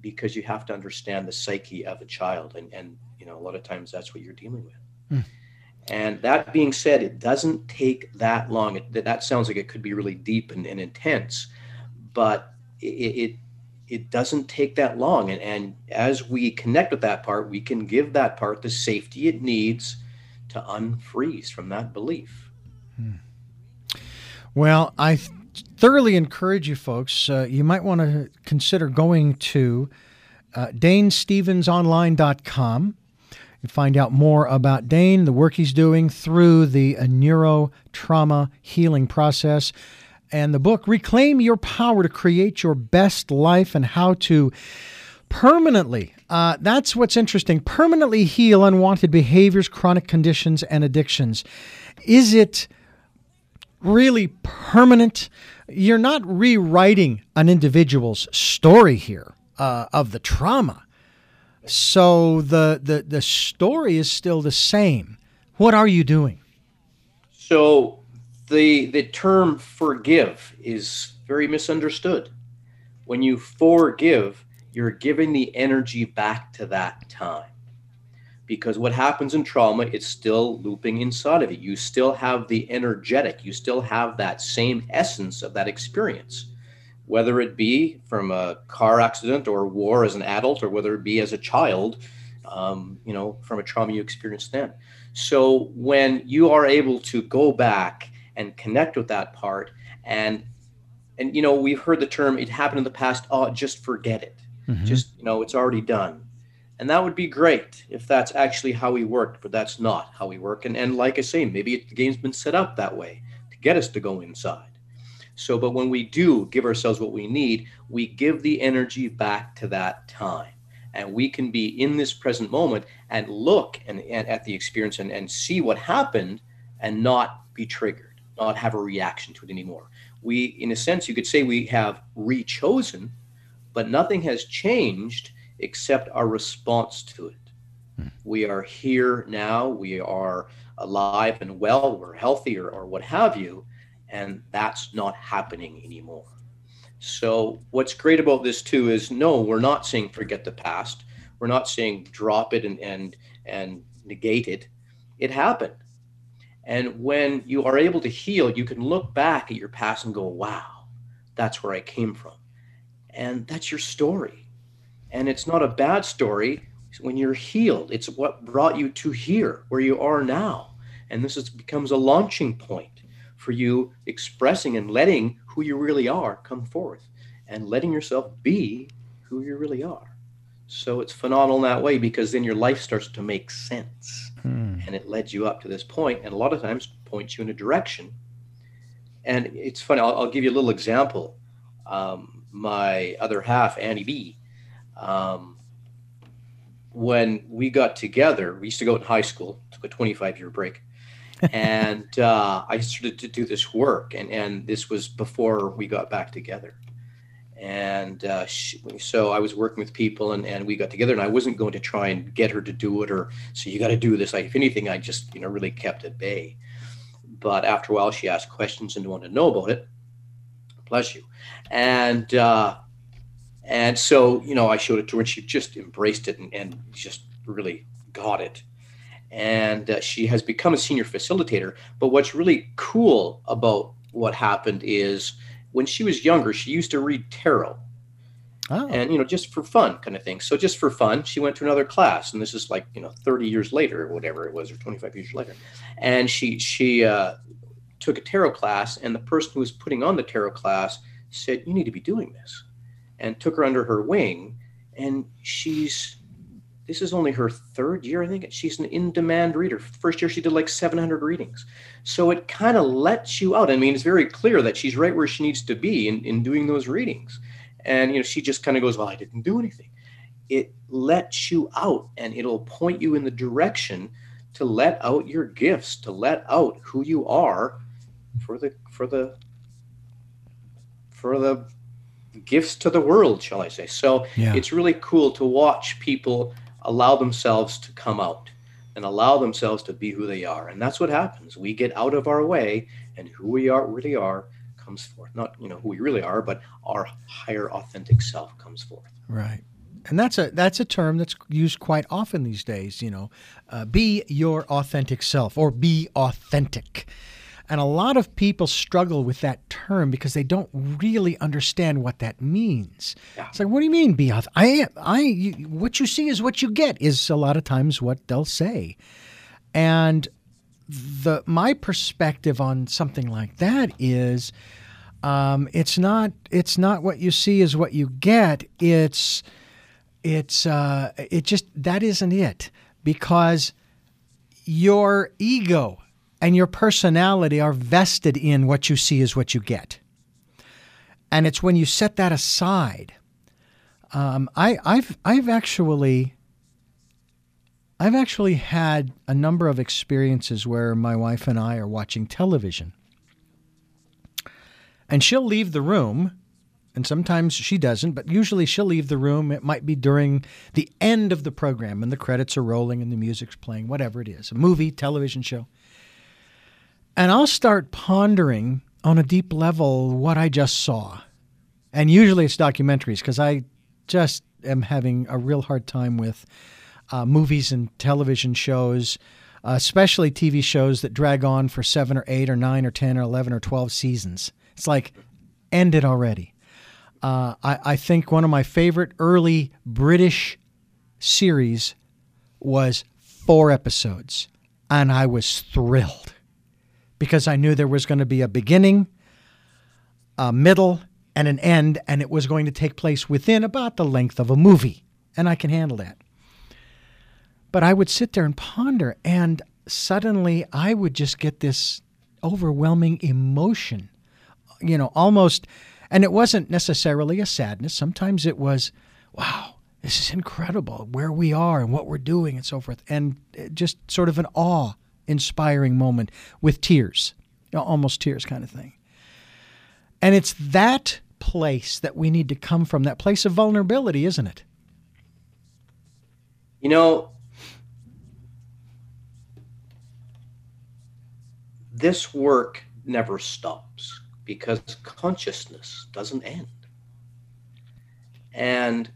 because you have to understand the psyche of a child. And, and you know, a lot of times that's what you're dealing with. Mm. And that being said, it doesn't take that long. It, that sounds like it could be really deep and, and intense, but it, it, it doesn't take that long. And, and as we connect with that part, we can give that part the safety it needs to unfreeze from that belief. Hmm. Well, I thoroughly encourage you folks. Uh, you might want to consider going to uh, DaneStevensOnline.com and find out more about Dane, the work he's doing through the neuro trauma healing process, and the book, Reclaim Your Power to Create Your Best Life and How to Permanently, uh, that's what's interesting, permanently heal unwanted behaviors, chronic conditions, and addictions. Is it really permanent? You're not rewriting an individual's story here uh, of the trauma so the, the, the story is still the same. What are you doing? So the the term forgive is very misunderstood. When you forgive, you're giving the energy back to that time. Because what happens in trauma, it's still looping inside of you. You still have the energetic, you still have that same essence of that experience whether it be from a car accident or war as an adult, or whether it be as a child, um, you know, from a trauma you experienced then. So when you are able to go back and connect with that part, and and you know, we've heard the term "it happened in the past." Oh, just forget it. Mm-hmm. Just you know, it's already done. And that would be great if that's actually how we work but that's not how we work. And, and like I say, maybe the game's been set up that way to get us to go inside. So, but when we do give ourselves what we need, we give the energy back to that time. And we can be in this present moment and look and, and at the experience and, and see what happened and not be triggered, not have a reaction to it anymore. We, in a sense, you could say we have rechosen, but nothing has changed except our response to it. Hmm. We are here now. We are alive and well. We're healthy or, or what have you and that's not happening anymore. So, what's great about this too is no, we're not saying forget the past. We're not saying drop it and and and negate it. It happened. And when you are able to heal, you can look back at your past and go, wow, that's where I came from. And that's your story. And it's not a bad story when you're healed. It's what brought you to here, where you are now. And this is, becomes a launching point for you expressing and letting who you really are come forth and letting yourself be who you really are. So it's phenomenal in that way because then your life starts to make sense hmm. and it led you up to this point and a lot of times points you in a direction. And it's funny, I'll, I'll give you a little example. Um, my other half, Annie B, um, when we got together, we used to go in high school, took a 25 year break and uh, I started to do this work, and and this was before we got back together. And uh, she, so I was working with people, and, and we got together. And I wasn't going to try and get her to do it, or so you got to do this. I, if anything, I just you know really kept at bay. But after a while, she asked questions and wanted to know about it. Bless you. And uh, and so you know, I showed it to her, and she just embraced it and, and just really got it and uh, she has become a senior facilitator. But what's really cool about what happened is when she was younger, she used to read tarot. Oh. And you know, just for fun, kind of thing. So just for fun, she went to another class, and this is like you know, thirty years later, or whatever it was, or twenty-five years later. And she she uh, took a tarot class, and the person who was putting on the tarot class said, "You need to be doing this," and took her under her wing. And she's this is only her third year, I think. She's an in demand reader. First year, she did like 700 readings. So it kind of lets you out. I mean, it's very clear that she's right where she needs to be in, in doing those readings. And, you know, she just kind of goes, Well, I didn't do anything. It lets you out and it'll point you in the direction to let out your gifts, to let out who you are for the, for the, for the gifts to the world, shall I say. So yeah. it's really cool to watch people allow themselves to come out and allow themselves to be who they are. And that's what happens. We get out of our way and who we are really are comes forth. Not, you know, who we really are, but our higher authentic self comes forth. Right. And that's a that's a term that's used quite often these days. You know, uh, be your authentic self or be authentic. And a lot of people struggle with that term because they don't really understand what that means. Yeah. It's like, what do you mean be I I you, what you see is what you get is a lot of times what they'll say. And the my perspective on something like that is um, it's not it's not what you see is what you get. It's it's uh, it just that isn't it because your ego and your personality are vested in what you see is what you get. And it's when you set that aside. Um, I, I've I've actually I've actually had a number of experiences where my wife and I are watching television. And she'll leave the room, and sometimes she doesn't, but usually she'll leave the room. It might be during the end of the program and the credits are rolling and the music's playing, whatever it is a movie, television show. And I'll start pondering on a deep level what I just saw. And usually it's documentaries because I just am having a real hard time with uh, movies and television shows, especially TV shows that drag on for seven or eight or nine or 10 or 11 or 12 seasons. It's like, end it already. Uh, I, I think one of my favorite early British series was four episodes, and I was thrilled because I knew there was going to be a beginning, a middle, and an end, and it was going to take place within about the length of a movie. And I can handle that. But I would sit there and ponder, and suddenly I would just get this overwhelming emotion, you know, almost, and it wasn't necessarily a sadness. Sometimes it was, wow, this is incredible where we are and what we're doing and so forth. And uh, just sort of an awe inspiring moment with tears, almost tears kind of thing. And it's that place that we need to come from, that place of vulnerability, isn't it? You know, this work never stops because consciousness doesn't end. And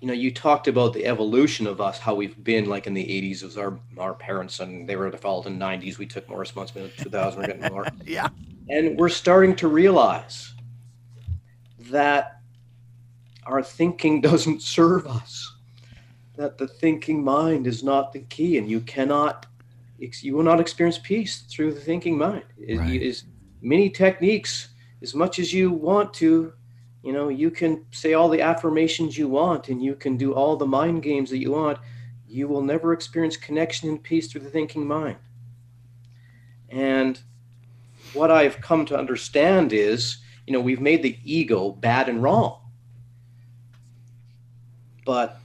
you know, you talked about the evolution of us, how we've been like in the 80s it was our our parents and they were default in 90s. We took more responsibility in 2000, we're getting more. yeah. And we're starting to realize that our thinking doesn't serve us. That the thinking mind is not the key, and you cannot, you will not experience peace through the thinking mind. It right. is many techniques, as much as you want to, you know you can say all the affirmations you want and you can do all the mind games that you want you will never experience connection and peace through the thinking mind and what i've come to understand is you know we've made the ego bad and wrong but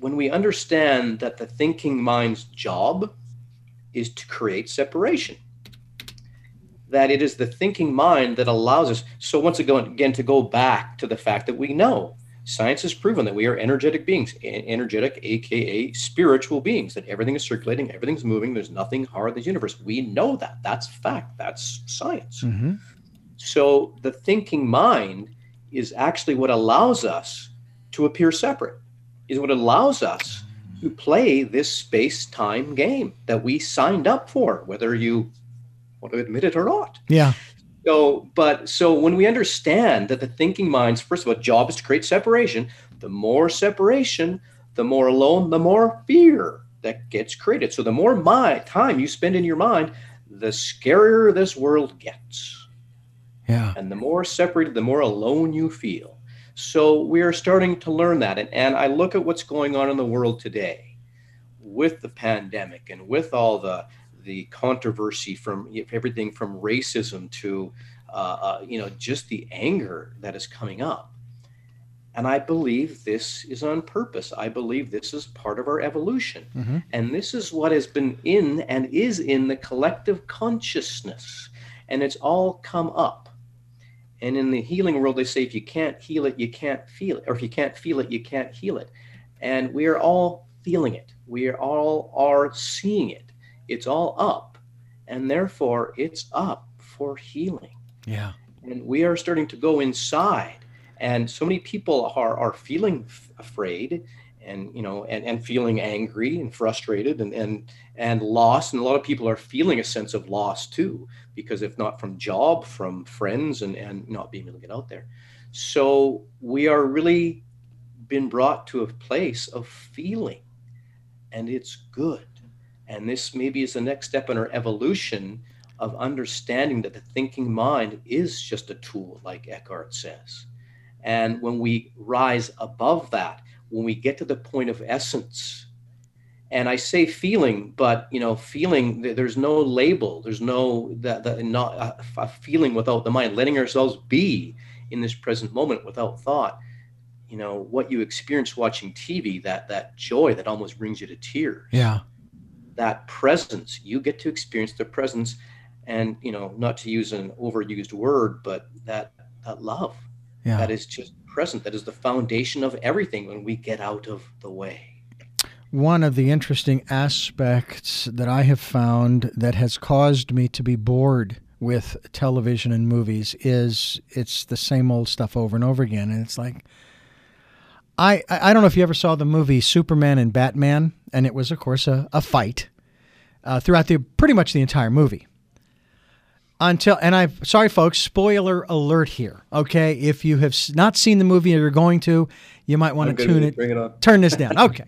when we understand that the thinking mind's job is to create separation. That it is the thinking mind that allows us. So, once again, again, to go back to the fact that we know science has proven that we are energetic beings, energetic, aka spiritual beings, that everything is circulating, everything's moving, there's nothing hard in this universe. We know that. That's fact. That's science. Mm-hmm. So, the thinking mind is actually what allows us to appear separate, is what allows us to play this space time game that we signed up for, whether you want to admit it or not. Yeah. So, but so when we understand that the thinking mind's first of all job is to create separation, the more separation, the more alone, the more fear that gets created. So the more my time you spend in your mind, the scarier this world gets. Yeah. And the more separated, the more alone you feel. So we are starting to learn that. And, and I look at what's going on in the world today with the pandemic and with all the the controversy from everything from racism to uh, uh, you know just the anger that is coming up and i believe this is on purpose i believe this is part of our evolution mm-hmm. and this is what has been in and is in the collective consciousness and it's all come up and in the healing world, they say if you can't heal it, you can't feel it. Or if you can't feel it, you can't heal it. And we are all feeling it. We are all are seeing it. It's all up. And therefore it's up for healing. Yeah. And we are starting to go inside. And so many people are, are feeling f- afraid and you know and, and feeling angry and frustrated and, and and lost and a lot of people are feeling a sense of loss too because if not from job from friends and and not being able to get out there so we are really been brought to a place of feeling and it's good and this maybe is the next step in our evolution of understanding that the thinking mind is just a tool like eckhart says. And when we rise above that when we get to the point of essence and i say feeling but you know feeling there's no label there's no that the, not a, a feeling without the mind letting ourselves be in this present moment without thought. You know what you experience watching tv that that joy that almost brings you to tears. Yeah that presence you get to experience the presence and you know not to use an overused word but that that love yeah. that is just present that is the foundation of everything when we get out of the way. One of the interesting aspects that I have found that has caused me to be bored with television and movies is it's the same old stuff over and over again. And it's like, I, I don't know if you ever saw the movie Superman and Batman, and it was, of course, a, a fight uh, throughout the pretty much the entire movie until and I'm sorry folks, spoiler alert here. Okay, if you have not seen the movie or you're going to, you might want to tune it, it turn this down. Okay.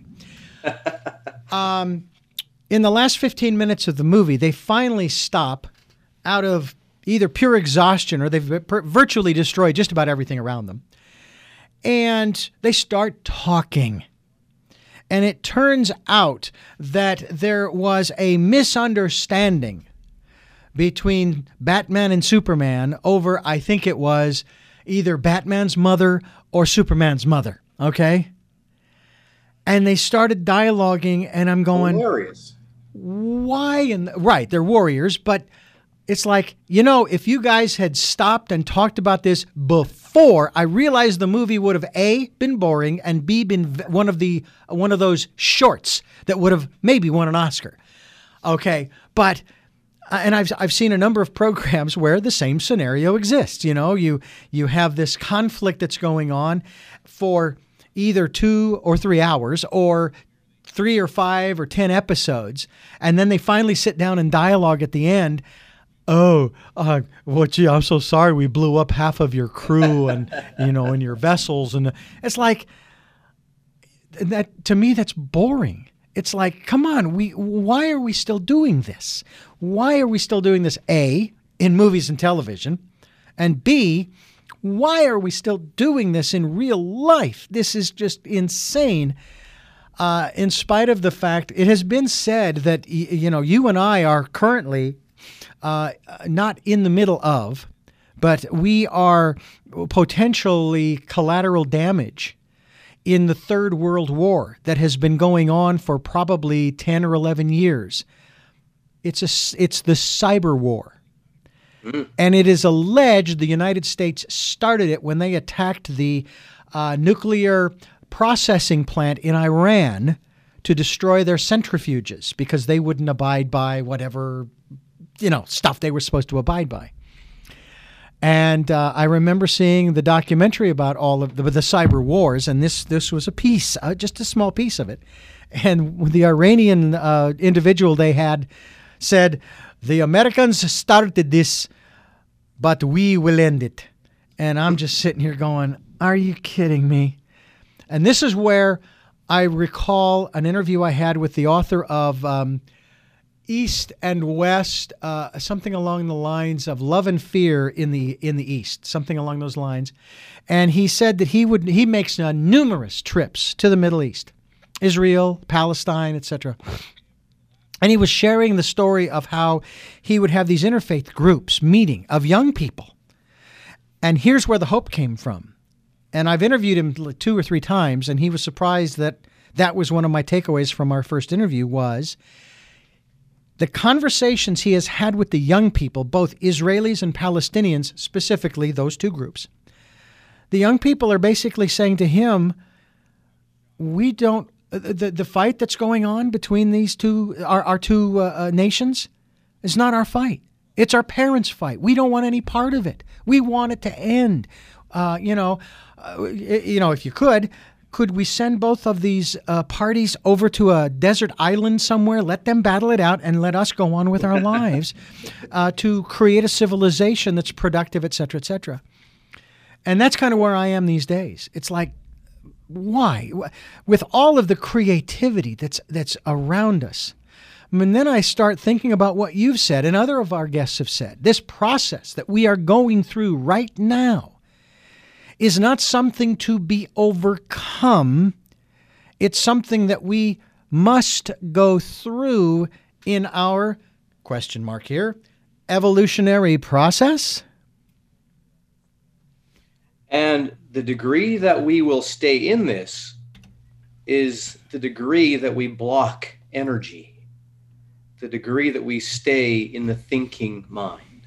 um, in the last 15 minutes of the movie, they finally stop out of either pure exhaustion or they've virtually destroyed just about everything around them. And they start talking. And it turns out that there was a misunderstanding between Batman and Superman over, I think it was either Batman's mother or Superman's mother. Okay. And they started dialoguing, and I'm going, Hilarious. Why? And right, they're warriors, but it's like, you know, if you guys had stopped and talked about this before, I realized the movie would have A been boring and B been one of the one of those shorts that would have maybe won an Oscar. Okay, but uh, and I've I've seen a number of programs where the same scenario exists. You know, you you have this conflict that's going on for either two or three hours or three or five or ten episodes, and then they finally sit down and dialogue at the end. Oh, uh, well, gee, I'm so sorry we blew up half of your crew and you know and your vessels, and it's like that to me that's boring. It's like, come on, we why are we still doing this? Why are we still doing this? A, in movies and television, and B, why are we still doing this in real life? This is just insane. Uh, in spite of the fact it has been said that you know you and I are currently uh, not in the middle of, but we are potentially collateral damage in the Third World War that has been going on for probably 10 or 11 years. It's a it's the cyber war. Mm. And it is alleged the United States started it when they attacked the uh, nuclear processing plant in Iran to destroy their centrifuges because they wouldn't abide by whatever you know stuff they were supposed to abide by. And uh, I remember seeing the documentary about all of the, the cyber wars, and this this was a piece, uh, just a small piece of it. And the Iranian uh, individual they had said, "The Americans started this, but we will end it." And I'm just sitting here going, "Are you kidding me?" And this is where I recall an interview I had with the author of. Um, East and West, uh, something along the lines of love and fear in the in the East, something along those lines. And he said that he would he makes uh, numerous trips to the Middle East, Israel, Palestine, etc. And he was sharing the story of how he would have these interfaith groups meeting of young people. And here's where the hope came from. And I've interviewed him two or three times, and he was surprised that that was one of my takeaways from our first interview was the conversations he has had with the young people, both Israelis and Palestinians, specifically those two groups, the young people are basically saying to him, "We don't the the fight that's going on between these two our, our two uh, uh, nations is not our fight. It's our parents' fight. We don't want any part of it. We want it to end. Uh, you know, uh, you know, if you could, could we send both of these uh, parties over to a desert island somewhere, let them battle it out, and let us go on with our lives uh, to create a civilization that's productive, et cetera, et cetera? And that's kind of where I am these days. It's like, why? With all of the creativity that's that's around us. And then I start thinking about what you've said and other of our guests have said. This process that we are going through right now is not something to be overcome. It's something that we must go through in our question mark here evolutionary process. And the degree that we will stay in this is the degree that we block energy, the degree that we stay in the thinking mind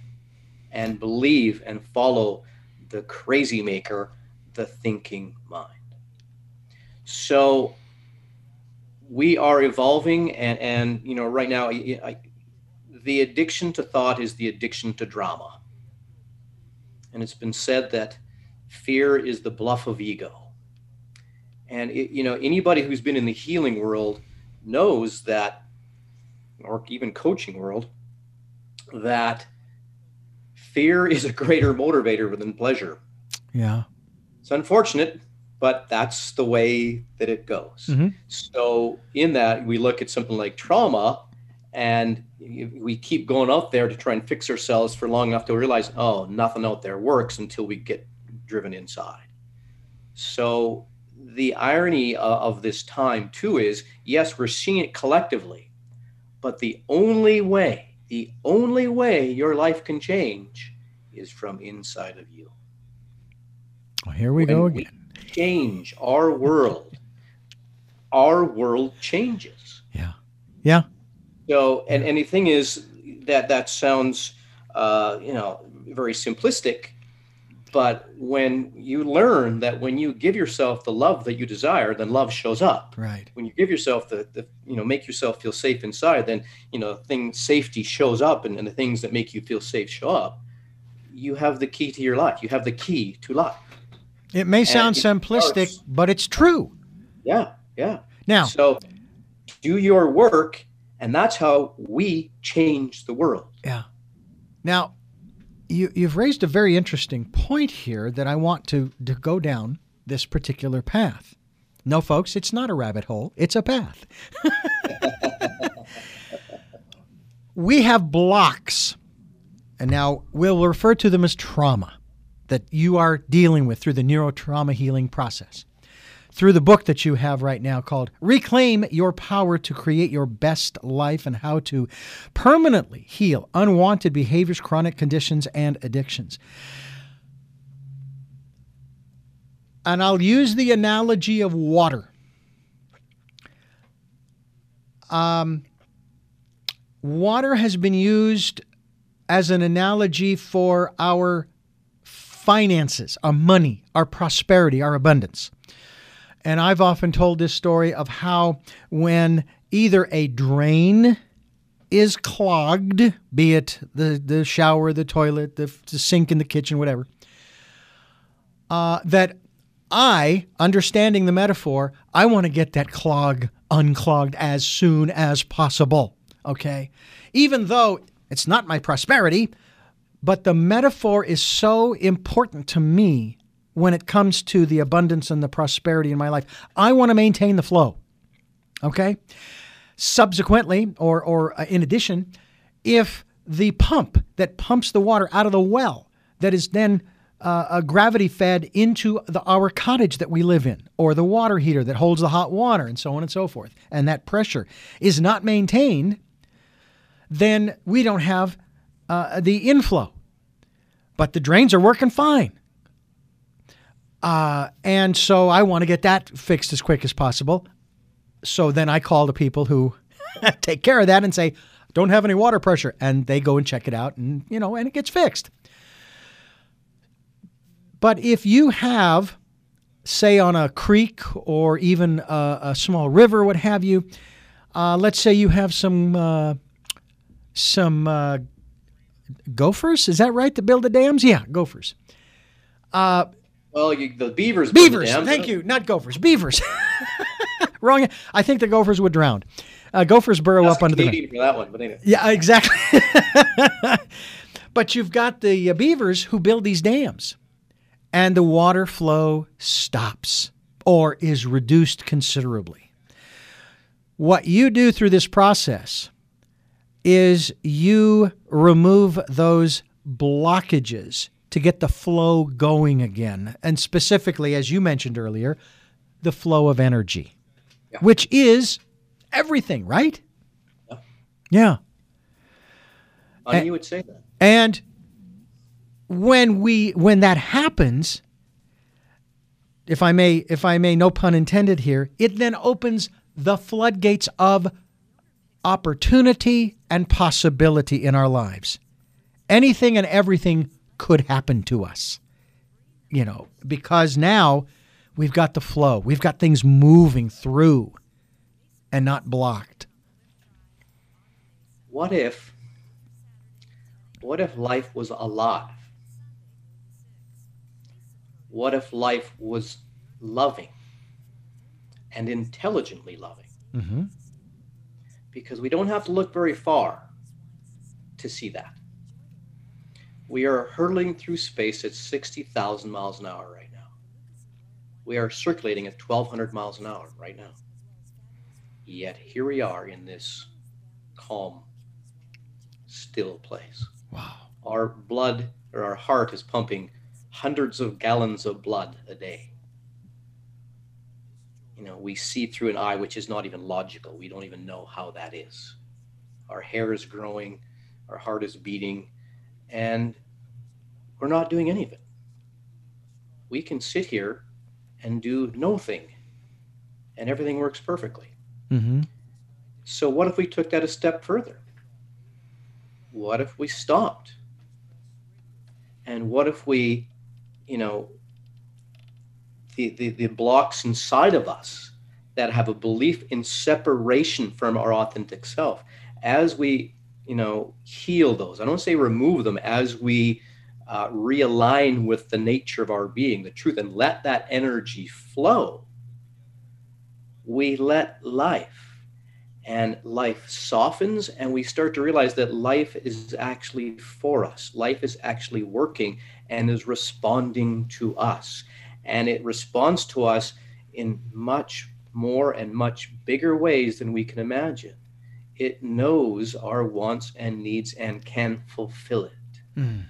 and believe and follow the crazy maker, the thinking mind. So we are evolving, and and you know, right now, I, I, the addiction to thought is the addiction to drama, and it's been said that fear is the bluff of ego. And it, you know, anybody who's been in the healing world knows that, or even coaching world, that fear is a greater motivator than pleasure. Yeah. It's unfortunate, but that's the way that it goes. Mm-hmm. So, in that, we look at something like trauma and we keep going out there to try and fix ourselves for long enough to realize, oh, nothing out there works until we get driven inside. So, the irony of this time, too, is yes, we're seeing it collectively, but the only way the only way your life can change is from inside of you. Well, here we when go again. We change our world. Our world changes. Yeah. Yeah. So, and, and the thing is that that sounds, uh, you know, very simplistic, but when you learn that when you give yourself the love that you desire, then love shows up. Right. When you give yourself the, the you know, make yourself feel safe inside, then, you know, thing safety shows up and, and the things that make you feel safe show up. You have the key to your life. You have the key to life. It may sound simplistic, starts, but it's true. Yeah. Yeah. Now, so do your work, and that's how we change the world. Yeah. Now, you, you've raised a very interesting point here that I want to, to go down this particular path. No, folks, it's not a rabbit hole, it's a path. we have blocks, and now we'll refer to them as trauma that you are dealing with through the neurotrauma healing process through the book that you have right now called Reclaim Your Power to Create Your Best Life and How to Permanently Heal Unwanted Behaviors, Chronic Conditions, and Addictions. And I'll use the analogy of water. Um, water has been used as an analogy for our finances, our money, our prosperity, our abundance. And I've often told this story of how when either a drain is clogged, be it the, the shower, the toilet, the, the sink in the kitchen, whatever, uh, that I, understanding the metaphor, I want to get that clog unclogged as soon as possible. Okay? Even though it's not my prosperity, but the metaphor is so important to me when it comes to the abundance and the prosperity in my life. I want to maintain the flow. Okay? Subsequently, or, or uh, in addition, if the pump that pumps the water out of the well that is then uh, gravity fed into the, our cottage that we live in, or the water heater that holds the hot water, and so on and so forth, and that pressure is not maintained, then we don't have uh, the inflow. But the drains are working fine. Uh, and so I want to get that fixed as quick as possible. So then I call the people who take care of that and say, don't have any water pressure. And they go and check it out and, you know, and it gets fixed. But if you have, say, on a creek or even a, a small river, what have you, uh, let's say you have some uh, some uh, gophers. Is that right? To build the dams? Yeah, gophers. Well, you, the beavers. Beavers. Thank you. Not gophers. Beavers. Wrong. I think the gophers would drown. Uh, gophers burrow That's up under the. For that one, but anyway. Yeah, exactly. but you've got the uh, beavers who build these dams, and the water flow stops or is reduced considerably. What you do through this process is you remove those blockages to get the flow going again. And specifically, as you mentioned earlier, the flow of energy, yeah. which is everything, right? Yeah. yeah. I and, you would say that. And when we when that happens, if I may, if I may, no pun intended here, it then opens the floodgates of opportunity and possibility in our lives. Anything and everything could happen to us. You know, because now we've got the flow, we've got things moving through and not blocked. What if what if life was alive? What if life was loving and intelligently loving? Mm-hmm because we don't have to look very far to see that. We are hurtling through space at 60,000 miles an hour right now. We are circulating at 1,200 miles an hour right now. Yet here we are in this calm, still place. Wow. Our blood or our heart is pumping hundreds of gallons of blood a day you know, we see through an eye which is not even logical. We don't even know how that is. Our hair is growing, our heart is beating, and we're not doing any of it. We can sit here and do nothing, and everything works perfectly. Mm-hmm. So, what if we took that a step further? What if we stopped? And what if we, you know, the, the, the blocks inside of us that have a belief in separation from our authentic self as we you know heal those i don't say remove them as we uh, realign with the nature of our being the truth and let that energy flow we let life and life softens and we start to realize that life is actually for us life is actually working and is responding to us and it responds to us in much more and much bigger ways than we can imagine. It knows our wants and needs and can fulfill it. Mm.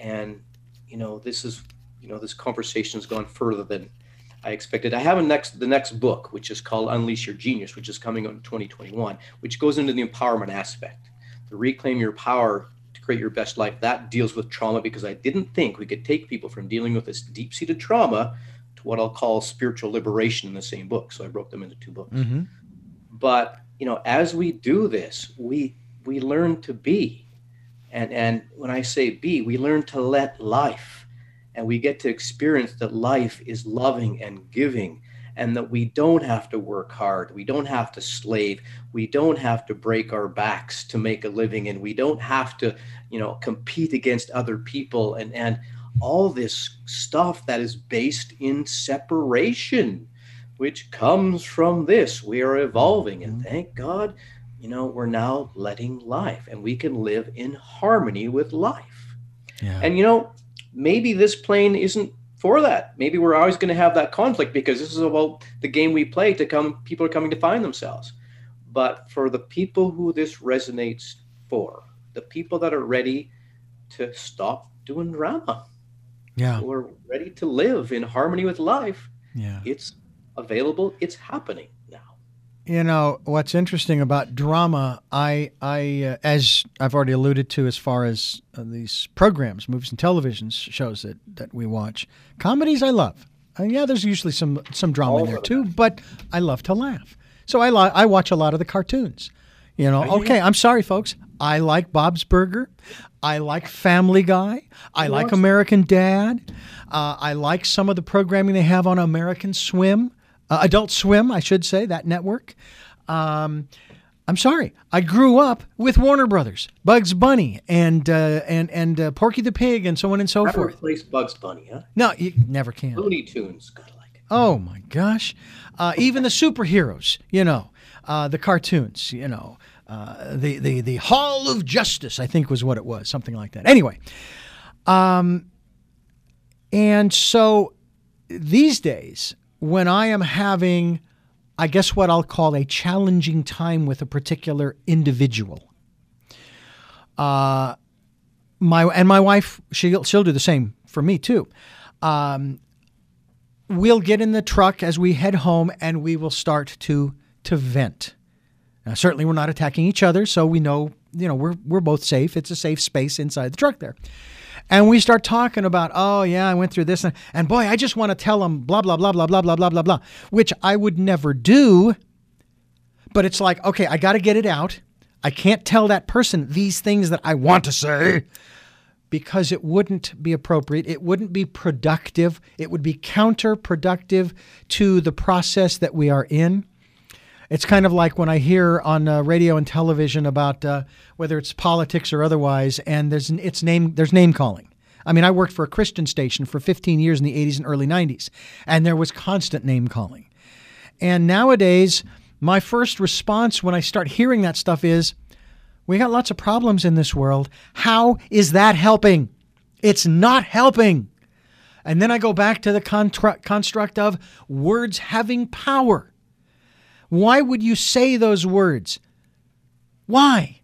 And you know, this is you know, this conversation has gone further than I expected. I have a next the next book, which is called Unleash Your Genius, which is coming out in 2021, which goes into the empowerment aspect, the reclaim your power to create your best life. That deals with trauma because I didn't think we could take people from dealing with this deep seated trauma to what I'll call spiritual liberation in the same book. So I broke them into two books. Mm-hmm. But, you know, as we do this, we we learn to be. And, and when I say be, we learn to let life. And we get to experience that life is loving and giving and that we don't have to work hard. We don't have to slave. We don't have to break our backs to make a living. And we don't have to, you know, compete against other people and, and all this stuff that is based in separation, which comes from this. We are evolving. And mm-hmm. thank God you know, we're now letting life and we can live in harmony with life. Yeah. And, you know, maybe this plane isn't for that. Maybe we're always going to have that conflict because this is about the game we play to come, people are coming to find themselves. But for the people who this resonates for, the people that are ready to stop doing drama, yeah, who are ready to live in harmony with life, yeah, it's available, it's happening. You know what's interesting about drama, I, I, uh, as I've already alluded to, as far as uh, these programs, movies and television shows that that we watch, comedies I love. Uh, yeah, there's usually some some drama All in there too, but I love to laugh. So I li- I watch a lot of the cartoons. You know, okay, I'm sorry, folks. I like Bob's Burger. I like Family Guy. I like American Dad. Uh, I like some of the programming they have on American Swim uh, Adult Swim, I should say, that network. Um, I'm sorry, I grew up with Warner Brothers, Bugs Bunny, and uh, and and uh, Porky the Pig, and so on and so forth. never forth. Replace Bugs Bunny, huh? No, you never can. Looney Tunes, gotta like it. Oh my gosh, uh, even the superheroes, you know, uh, the cartoons, you know, uh, the the the Hall of Justice, I think was what it was, something like that. Anyway, um, and so these days when I am having, I guess, what I'll call a challenging time with a particular individual. Uh, my and my wife, she'll she'll do the same for me too. Um, we'll get in the truck as we head home, and we will start to to vent. Now, certainly, we're not attacking each other, so we know you know we're we're both safe. It's a safe space inside the truck there and we start talking about, oh yeah, I went through this, and, and boy, I just want to tell them blah blah blah blah blah blah blah blah blah, which I would never do. But it's like, okay, I got to get it out. I can't tell that person these things that I want to say because it wouldn't be appropriate. It wouldn't be productive. It would be counterproductive to the process that we are in. It's kind of like when I hear on uh, radio and television about uh, whether it's politics or otherwise, and there's it's name there's name calling. I mean, I worked for a Christian station for 15 years in the 80s and early 90s, and there was constant name calling. And nowadays, my first response when I start hearing that stuff is, we got lots of problems in this world. How is that helping? It's not helping. And then I go back to the contra- construct of words having power. Why would you say those words? Why?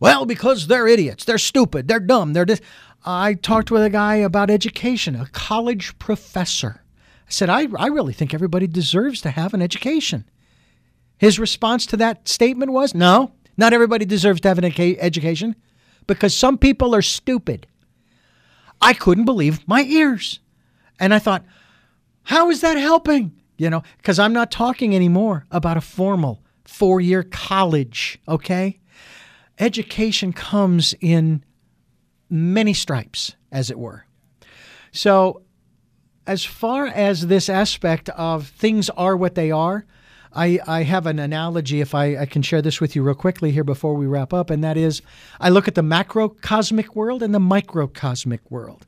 Well, because they're idiots. They're stupid. They're dumb. They're dis- I talked with a guy about education, a college professor. I said, I, I really think everybody deserves to have an education. His response to that statement was, No, not everybody deserves to have an education because some people are stupid. I couldn't believe my ears. And I thought, How is that helping? You know, because I'm not talking anymore about a formal four year college, okay? Education comes in many stripes, as it were. So, as far as this aspect of things are what they are, I, I have an analogy, if I, I can share this with you real quickly here before we wrap up, and that is I look at the macrocosmic world and the microcosmic world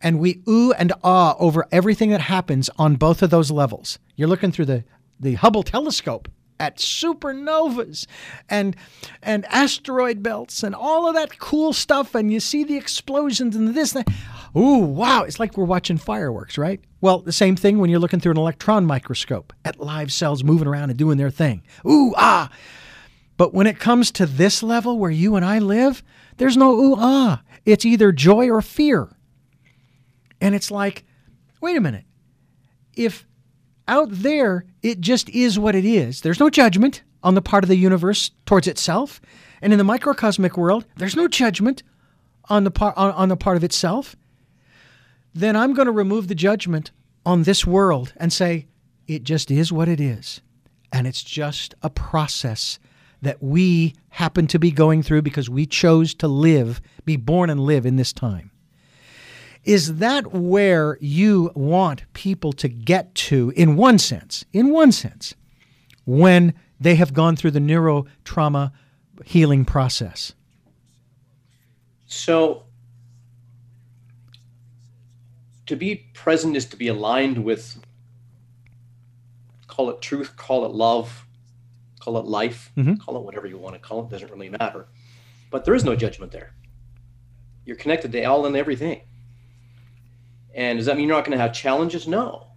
and we ooh and ah over everything that happens on both of those levels. You're looking through the, the Hubble telescope at supernovas and and asteroid belts and all of that cool stuff and you see the explosions and this and that. Ooh, wow, it's like we're watching fireworks, right? Well, the same thing when you're looking through an electron microscope at live cells moving around and doing their thing. Ooh, ah. But when it comes to this level where you and I live, there's no ooh, ah. It's either joy or fear. And it's like, wait a minute. If out there it just is what it is, there's no judgment on the part of the universe towards itself. And in the microcosmic world, there's no judgment on the part on, on the part of itself. Then I'm going to remove the judgment on this world and say, it just is what it is. And it's just a process that we happen to be going through because we chose to live, be born and live in this time. Is that where you want people to get to, in one sense, in one sense, when they have gone through the neurotrauma healing process? So, to be present is to be aligned with, call it truth, call it love, call it life, mm-hmm. call it whatever you want to call it, doesn't really matter. But there is no judgment there. You're connected to all and everything. And does that mean you're not going to have challenges? No.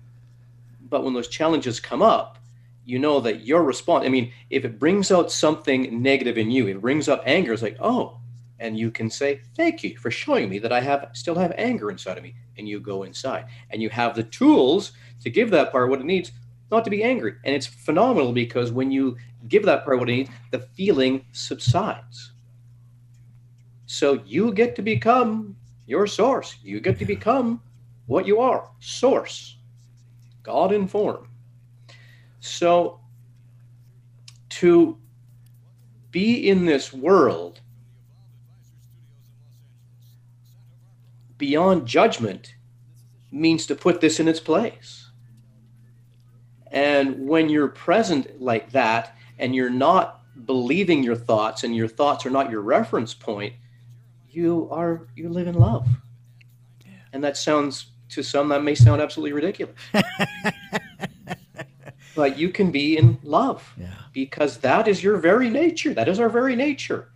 But when those challenges come up, you know that your response, I mean, if it brings out something negative in you, it brings up anger, it's like, oh, and you can say, thank you for showing me that I have still have anger inside of me. And you go inside and you have the tools to give that part what it needs, not to be angry. And it's phenomenal because when you give that part what it needs, the feeling subsides. So you get to become your source. You get to become what you are source, God in form. So to be in this world beyond judgment means to put this in its place. And when you're present like that and you're not believing your thoughts and your thoughts are not your reference point, you are you live in love. And that sounds to some that may sound absolutely ridiculous. but you can be in love yeah. because that is your very nature. That is our very nature.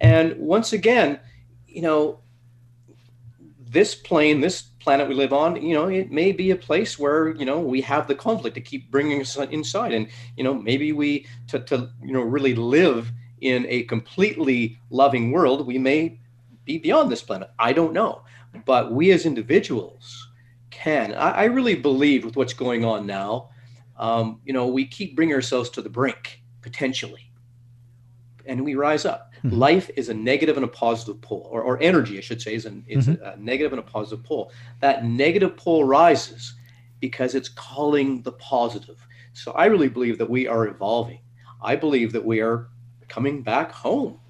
And once again, you know, this plane, this planet we live on, you know, it may be a place where, you know, we have the conflict to keep bringing us inside. And, you know, maybe we, to, to you know, really live in a completely loving world, we may be beyond this planet. I don't know. But we as individuals can. I, I really believe with what's going on now, um, you know, we keep bringing ourselves to the brink potentially, and we rise up. Mm-hmm. Life is a negative and a positive pole, or, or energy, I should say, is, an, is mm-hmm. a negative and a positive pole. That negative pole rises because it's calling the positive. So I really believe that we are evolving. I believe that we are coming back home.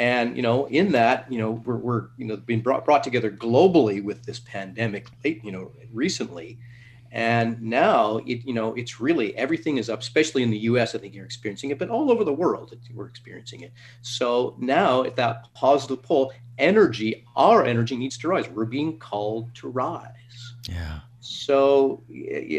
And you know, in that, you know, we're, we're you know being brought brought together globally with this pandemic, late, you know, recently, and now it, you know, it's really everything is up, especially in the U.S. I think you're experiencing it, but all over the world we're experiencing it. So now, at that positive pole, energy, our energy needs to rise. We're being called to rise. Yeah. So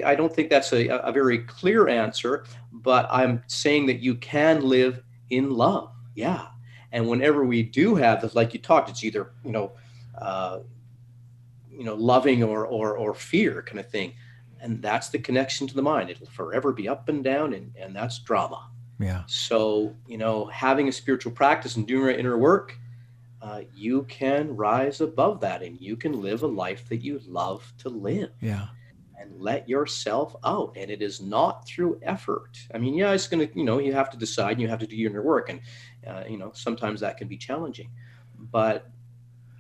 I don't think that's a, a very clear answer, but I'm saying that you can live in love. Yeah. And whenever we do have this, like you talked, it's either you know, uh, you know, loving or or or fear kind of thing. And that's the connection to the mind. It'll forever be up and down and, and that's drama. Yeah. So you know having a spiritual practice and doing inner work uh, you can rise above that and you can live a life that you love to live. Yeah. And let yourself out. And it is not through effort. I mean yeah it's gonna you know you have to decide and you have to do your inner work. And uh, you know sometimes that can be challenging but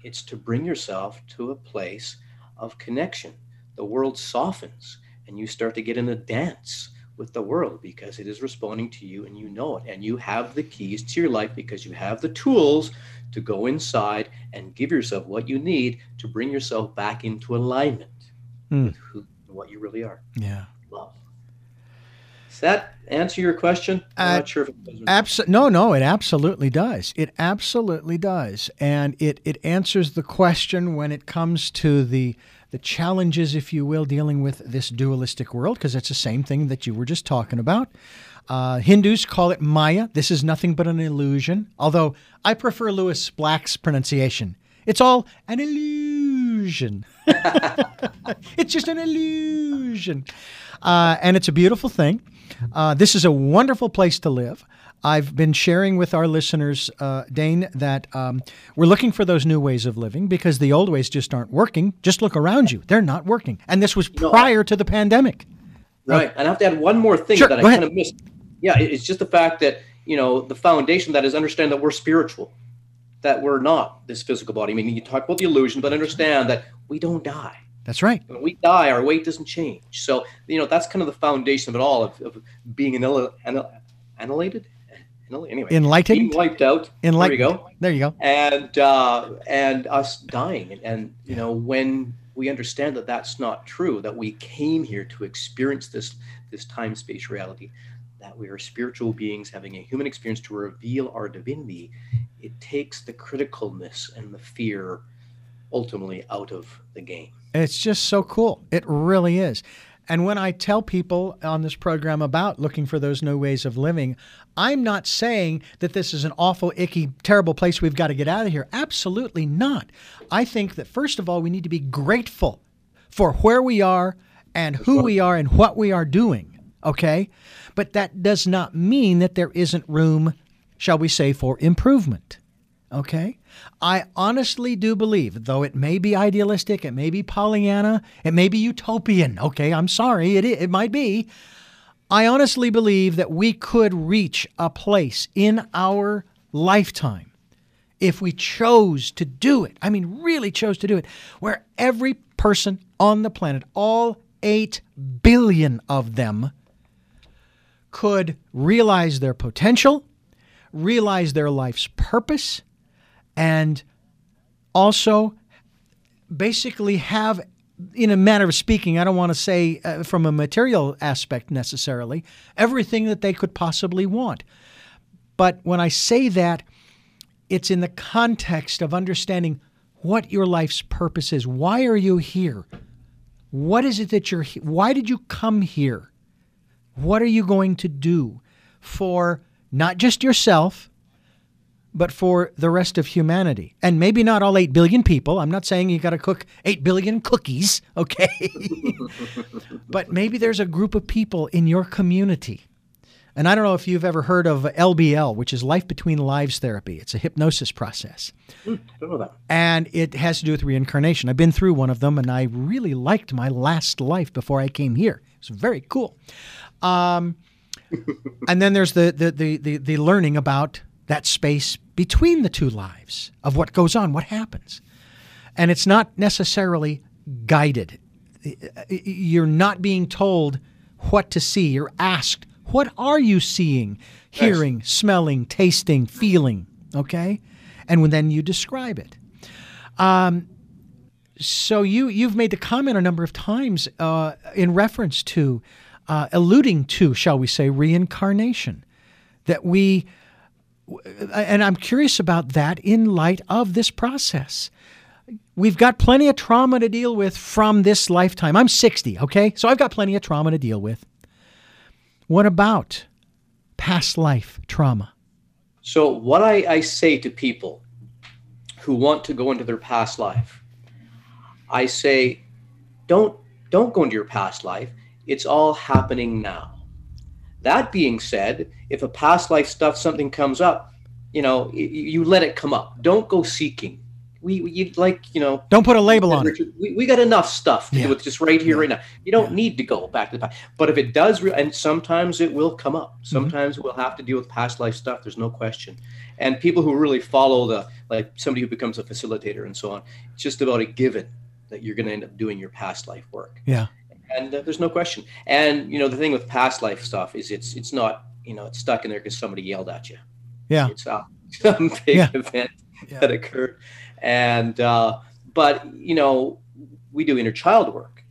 it's to bring yourself to a place of connection the world softens and you start to get in a dance with the world because it is responding to you and you know it. And you have the keys to your life because you have the tools to go inside and give yourself what you need to bring yourself back into alignment mm. with who, what you really are. Yeah. Love. Does that answer your question? I'm uh, not sure if it does. Abso- no, no, it absolutely does. It absolutely does. And it, it answers the question when it comes to the the challenges, if you will, dealing with this dualistic world, because it's the same thing that you were just talking about. Uh, Hindus call it Maya. This is nothing but an illusion, although I prefer Lewis Black's pronunciation. It's all an illusion. it's just an illusion. Uh, and it's a beautiful thing. Uh, this is a wonderful place to live. I've been sharing with our listeners, uh, Dane, that um, we're looking for those new ways of living because the old ways just aren't working. Just look around you; they're not working, and this was prior no, to the pandemic. Right, uh, and I have to add one more thing sure, that I kind of missed. Yeah, it's just the fact that you know the foundation that is understand that we're spiritual, that we're not this physical body. I mean, you talk about the illusion, but understand that we don't die. That's right. When we die, our weight doesn't change. So you know that's kind of the foundation of it all of, of being annihilated anyway, enlightened, being wiped out. Enlightened. There you go. There you go. And uh, and us dying, and, and you know when we understand that that's not true, that we came here to experience this this time space reality, that we are spiritual beings having a human experience to reveal our divinity, it takes the criticalness and the fear ultimately out of the game. It's just so cool. It really is. And when I tell people on this program about looking for those new ways of living, I'm not saying that this is an awful, icky, terrible place we've got to get out of here. Absolutely not. I think that, first of all, we need to be grateful for where we are and who we are and what we are doing. Okay? But that does not mean that there isn't room, shall we say, for improvement. Okay? I honestly do believe, though it may be idealistic, it may be Pollyanna, it may be utopian. Okay, I'm sorry, it, it might be. I honestly believe that we could reach a place in our lifetime if we chose to do it. I mean, really chose to do it, where every person on the planet, all 8 billion of them, could realize their potential, realize their life's purpose, and also basically have in a manner of speaking, I don't want to say uh, from a material aspect necessarily, everything that they could possibly want. But when I say that, it's in the context of understanding what your life's purpose is. Why are you here? What is it that you're why did you come here? What are you going to do for not just yourself, but for the rest of humanity. And maybe not all 8 billion people. I'm not saying you got to cook 8 billion cookies, okay? but maybe there's a group of people in your community. And I don't know if you've ever heard of LBL, which is Life Between Lives Therapy. It's a hypnosis process. Mm, don't know that. And it has to do with reincarnation. I've been through one of them, and I really liked my last life before I came here. It's very cool. Um, and then there's the, the, the, the, the learning about that space between the two lives of what goes on, what happens. And it's not necessarily guided. You're not being told what to see. You're asked, what are you seeing, hearing, yes. smelling, tasting, feeling? Okay? And then you describe it. Um, so you you've made the comment a number of times uh, in reference to, uh, alluding to, shall we say, reincarnation, that we and I'm curious about that in light of this process. We've got plenty of trauma to deal with from this lifetime. I'm 60, okay? So I've got plenty of trauma to deal with. What about past life trauma? So, what I, I say to people who want to go into their past life, I say, don't don't go into your past life. It's all happening now. That being said, if a past life stuff something comes up, you know, you, you let it come up. Don't go seeking. We, we like you know. Don't put a label on Richard, it. We, we got enough stuff to yeah. do with just right here, yeah. right now. You don't yeah. need to go back to the past. But if it does, re- and sometimes it will come up. Mm-hmm. Sometimes mm-hmm. we'll have to deal with past life stuff. There's no question. And people who really follow the like somebody who becomes a facilitator and so on, it's just about a given that you're going to end up doing your past life work. Yeah and uh, there's no question. And you know, the thing with past life stuff is it's it's not you know it's stuck in there because somebody yelled at you. Yeah, it's uh, some big yeah. event yeah. that occurred, and uh, but you know we do inner child work,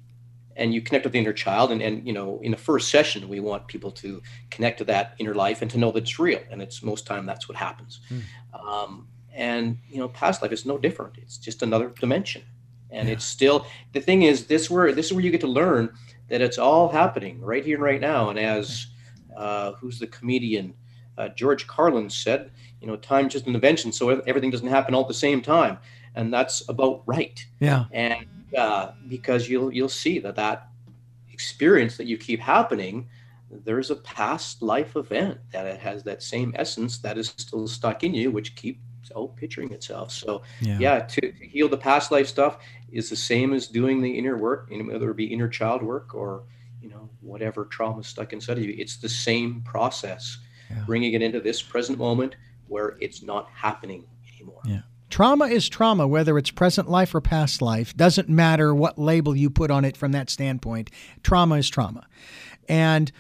and you connect with the inner child, and and you know in the first session we want people to connect to that inner life and to know that it's real, and it's most time that's what happens. Mm. Um, and you know, past life is no different. It's just another dimension and yeah. it's still the thing is this where this is where you get to learn that it's all happening right here and right now. And as uh, who's the comedian? Uh, george carlin said you know time's just an invention so everything doesn't happen all at the same time. And that's about right. Yeah. And uh, because you'll you'll see that that experience that you keep happening there's a past life event that it has that same essence that is still stuck in you which keep outpicturing itself. So yeah, yeah to, to, heal the past life stuff is the same as doing the inner work, whether it be inner child work or you know whatever trauma stuck inside of you. It's the same process, yeah. bringing it into this present moment where it's not happening anymore. Yeah. Trauma is trauma, whether it's present life or past life. Doesn't matter what label you put on it from that standpoint. Trauma is trauma. And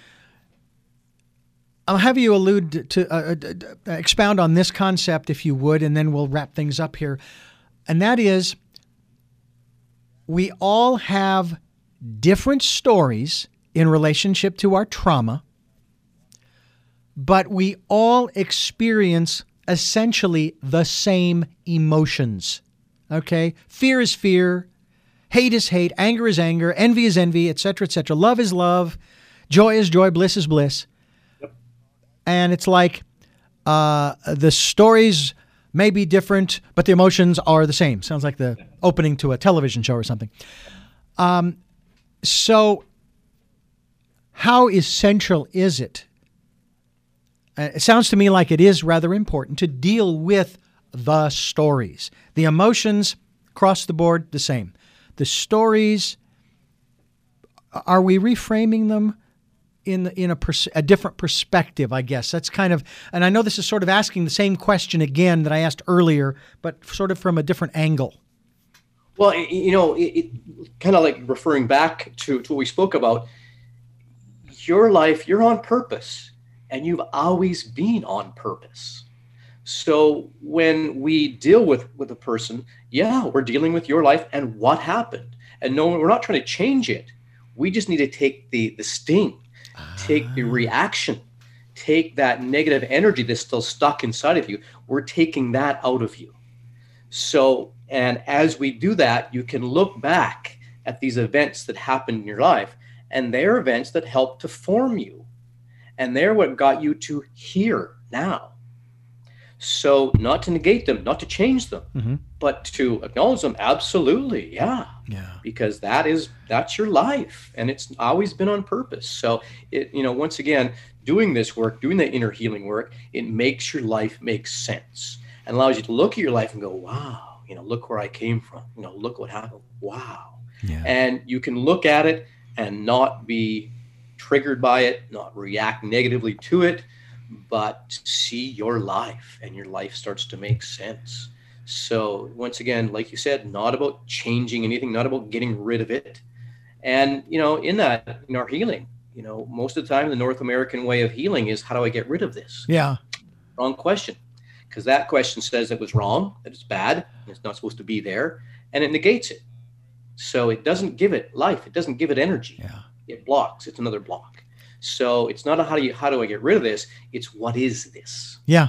I'll have you allude to uh, uh, expound on this concept, if you would, and then we'll wrap things up here. And that is, we all have different stories in relationship to our trauma, but we all experience essentially the same emotions. Okay? Fear is fear, hate is hate, anger is anger, envy is envy, etc., etc. Love is love, joy is joy, bliss is bliss and it's like uh, the stories may be different, but the emotions are the same. Sounds like the opening to a television show or something. Um, so, how essential is it? Uh, it sounds to me like it is rather important to deal with the stories. The emotions across the board, the same. The stories, are we reframing them? In in a, pers- a different perspective, I guess. That's kind of, and I know this is sort of asking the same question again that I asked earlier, but sort of from a different angle. Well, you know, it, it kind of like referring back to, to what we spoke about. Your life, you're on purpose, and you've always been on purpose. So when we deal with with a person, yeah, we're dealing with your life and what happened, and no, we're not trying to change it. We just need to take the the sting take the ah. reaction, take that negative energy that's still stuck inside of you. We're taking that out of you. So, and as we do that, you can look back at these events that happened in your life, and they're events that helped to form you. And they're what got you to here now. So, not to negate them, not to change them, mm-hmm. but to acknowledge them. Absolutely, yeah, yeah. Because that is that's your life, and it's always been on purpose. So, it you know, once again, doing this work, doing the inner healing work, it makes your life make sense and allows you to look at your life and go, wow, you know, look where I came from. You know, look what happened. Wow. Yeah. And you can look at it and not be triggered by it, not react negatively to it but see your life and your life starts to make sense. So, once again, like you said, not about changing anything, not about getting rid of it. And, you know, in that, in our healing, you know, most of the time, the North American way of healing is how do I get rid of this? Yeah. Wrong question. Because that question says it was wrong, that it's bad, it's not supposed to be there, and it negates it. So it doesn't give it life, it doesn't give it energy. Yeah. It blocks, it's another block. So it's not a how do you how do I get rid of this? It's what is this? Yeah.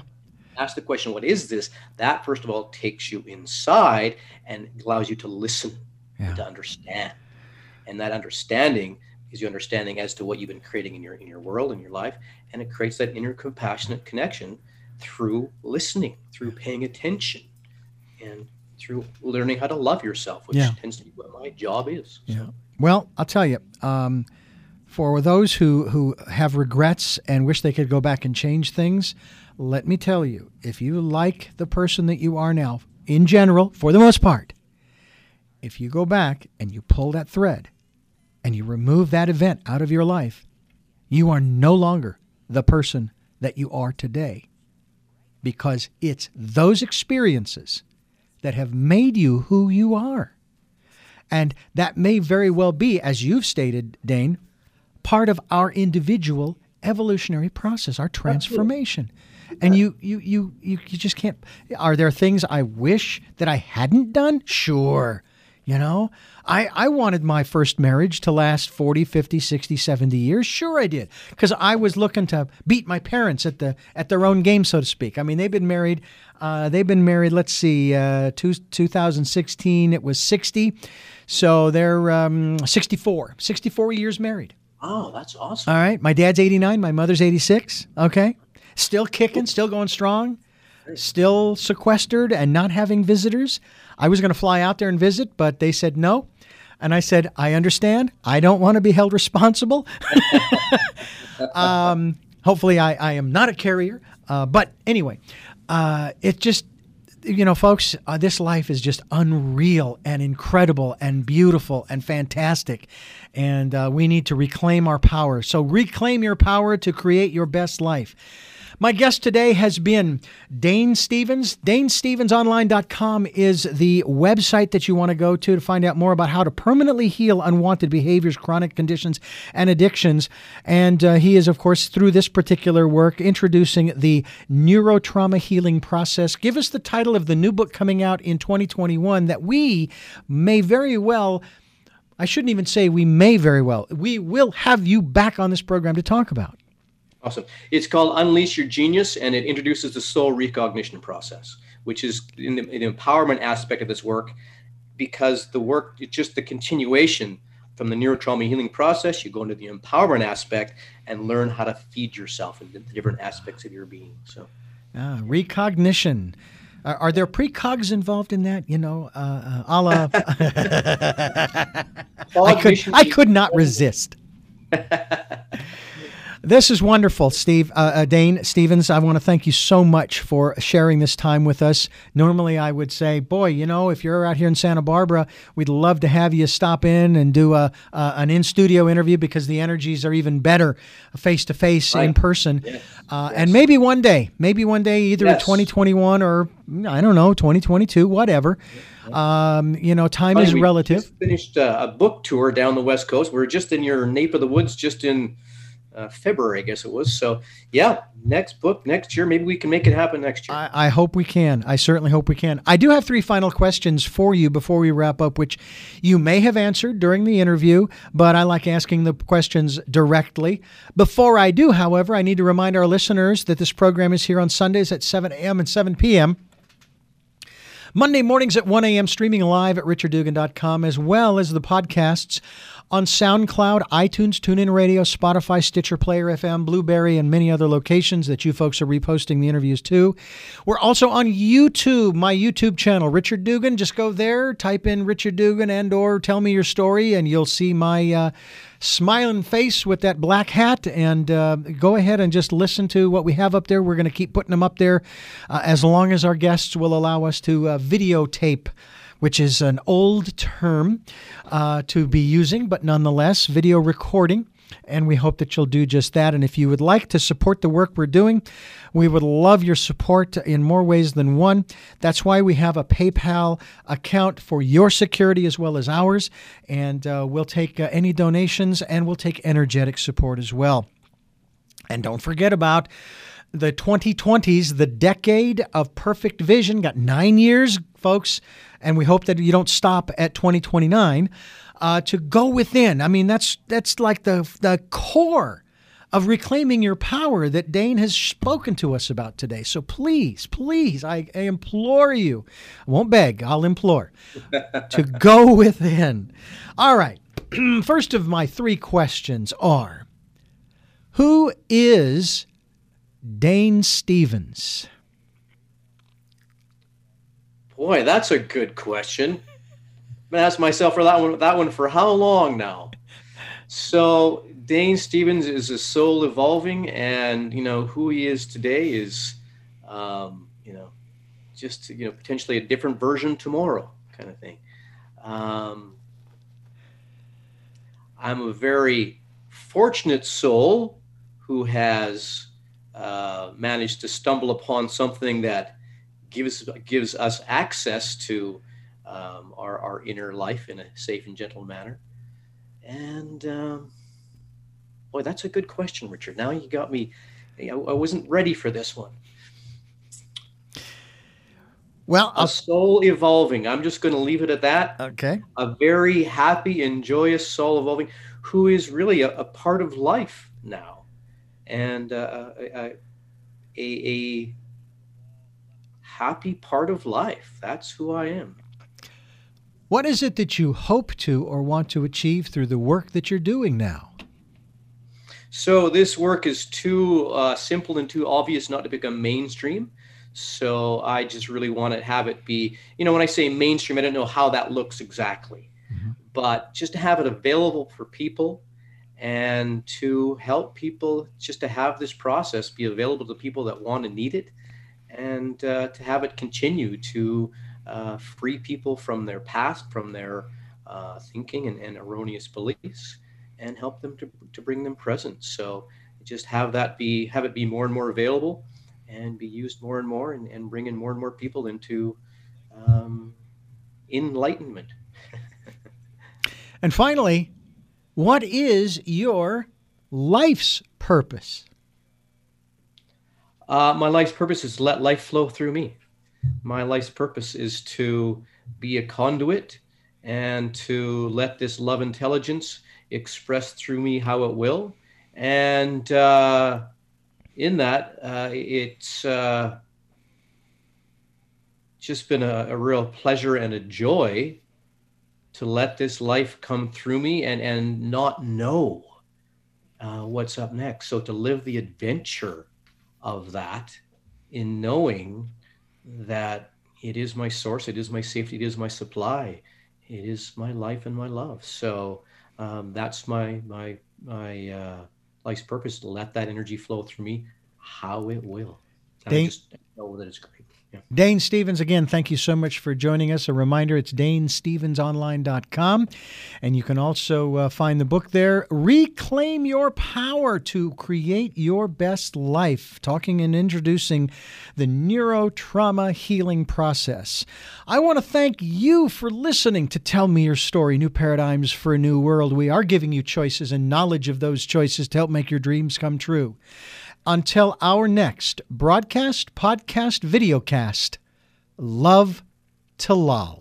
Ask the question, what is this? That first of all takes you inside and allows you to listen yeah. and to understand. And that understanding is your understanding as to what you've been creating in your in your world in your life, and it creates that inner compassionate connection through listening, through paying attention, and through learning how to love yourself, which yeah. tends to be what my job is. Yeah. Well, I'll tell you. Um, for those who, who have regrets and wish they could go back and change things, let me tell you if you like the person that you are now, in general, for the most part, if you go back and you pull that thread and you remove that event out of your life, you are no longer the person that you are today. Because it's those experiences that have made you who you are. And that may very well be, as you've stated, Dane, part of our individual evolutionary process, our transformation. And you, you, you, you, you just can't. Are there things I wish that I hadn't done? Sure. You know, I, I wanted my first marriage to last 40, 50, 60, 70 years. Sure I did. Because I was looking to beat my parents at the at their own game, so to speak. I mean, they've been married, uh, they've been married, let's see, uh, two, 2016, it was 60. So they're um, 64, 64 years married. Oh, that's awesome. All right. My dad's 89, my mother's 86. Okay. Still kicking, still going strong, still sequestered and not having visitors. I was going to fly out there and visit, but they said no. And I said, I understand. I don't want to be held responsible. um, hopefully, I, I, am not a carrier. Uh, but anyway, uh, it just, you know, folks, uh, this life is just unreal and incredible and beautiful and fantastic. And uh, we need to reclaim our power. So reclaim your power to create your best life. My guest today has been Dane Stevens. DaneStevensOnline.com is the website that you want to go to to find out more about how to permanently heal unwanted behaviors, chronic conditions, and addictions. And uh, he is, of course, through this particular work, introducing the neurotrauma healing process. Give us the title of the new book coming out in 2021 that we may very well. I shouldn't even say we may very well. We will have you back on this program to talk about. Awesome. It's called Unleash Your Genius, and it introduces the soul recognition process, which is in the, in the empowerment aspect of this work, because the work it's just the continuation from the neurotrauma healing process. You go into the empowerment aspect and learn how to feed yourself in the different aspects of your being. So, ah, recognition. Are, are there precogs involved in that? You know, uh, uh, a la. I could I could not resist. This is wonderful, Steve. Uh, uh, Dane Stevens, I want to thank you so much for sharing this time with us. Normally, I would say, boy, you know, if you're out here in Santa Barbara, we'd love to have you stop in and do a, uh, an in studio interview because the energies are even better face to face in person. Uh, yes. And maybe one day, maybe one day, either yes. in 2021 or I don't know, 2022, whatever. Um, you know, time Funny, is relative. finished uh, a book tour down the West Coast. We are just in your nape of the woods, just in uh, February, I guess it was. So, yeah, next book next year. Maybe we can make it happen next year. I, I, hope we can. I certainly hope we can. I do have three final questions for you before we wrap up, which you may have answered during the interview, but I like asking the questions directly. Before I do, however, I need to remind our listeners that this program is here on Sundays at 7 a.m. and 7 p.m. Monday mornings at 1 a.m., streaming live at richarddugan.com, as well as the podcasts on SoundCloud, iTunes, TuneIn Radio, Spotify, Stitcher, Player FM, Blubrry, and many other locations that you folks are reposting the interviews to. We're also on YouTube, my YouTube channel, Richard Dugan. Just go there, type in Richard Dugan and or tell me your story, and you'll see my uh, smiling face with that black hat. And uh, go ahead and just listen to what we have up there. We're going to keep putting them up there uh, as long as our guests will allow us to uh, videotape which is an old term uh, to be using, but nonetheless, video recording. And we hope that you'll do just that. And if you would like to support the work we're doing, we would love your support in more ways than one. That's why we have a PayPal account for your security as well as ours. And uh, we'll take uh, any donations and we'll take energetic support as well. And don't forget about the 2020s, the decade of perfect vision. Got nine years, folks and we hope that you don't stop at 2029 uh, to go within. I mean, that's that's like the the core of reclaiming your power that Dane has spoken to us about today. So please, please, I, I implore you, I won't beg, I'll implore, to go within. All right. First of my three questions are Who is Dane Stevens? Boy, that's a good question. I've been asking myself for that one that one for how long now? So Dane Stevens is a soul evolving, and you know who he is today is, um, you know, just you know potentially a different version tomorrow, kind of thing. Um, I'm a very fortunate soul who has uh, managed to stumble upon something that gives gives us access to um, our, our inner life in a safe and gentle manner. And um, boy, that's a good question, Richard. Now you got me. I, wasn't ready for this one. Well, a soul evolving. I'm just going to leave it at that. Okay. A very happy and joyous soul evolving, who is really a, a part of life now, and uh, a, a, a happy part of life. That's who I am. What is it that you hope to or want to achieve through the work that you're doing now? So, this work is too uh, simple and too obvious not to become mainstream. So, I just really want to have it be, you know, when I say mainstream, I don't know how that looks exactly, mm-hmm. but just to have it available for people and to help people just to have this process be available to people that want to need it and uh, to have it continue to uh, free people from their past, from their uh, thinking and, and, erroneous beliefs, and help them to, to bring them present. So just have that be have it be more and more available. and be used more and more and, and bring in more and more people into um, enlightenment. and finally, what is your life's purpose? Uh, my life's purpose is let life flow through me. My life's purpose is to be a conduit and to let this love intelligence express through me how it will. And uh, in that, uh, it's uh, just been a, a, real pleasure and a joy to let this life come through me and, and not know uh, what's up next. So to live the adventure of that in knowing that it is my source, it is my safety, it is my supply, it is my life and my love. So um, that's my my my uh, life's purpose to let that energy flow through me how it will. Dane, I just know that it's great. Dane Stevens, again, thank you so much for joining us. A reminder it's danestevensonline.com. And you can also uh, find the book there, Reclaim Your Power to Create Your Best Life, talking and introducing the neurotrauma healing process. I want to thank you for listening to Tell Me Your Story New Paradigms for a New World. We are giving you choices and knowledge of those choices to help make your dreams come true. Until our next broadcast, podcast, videocast, love to lol.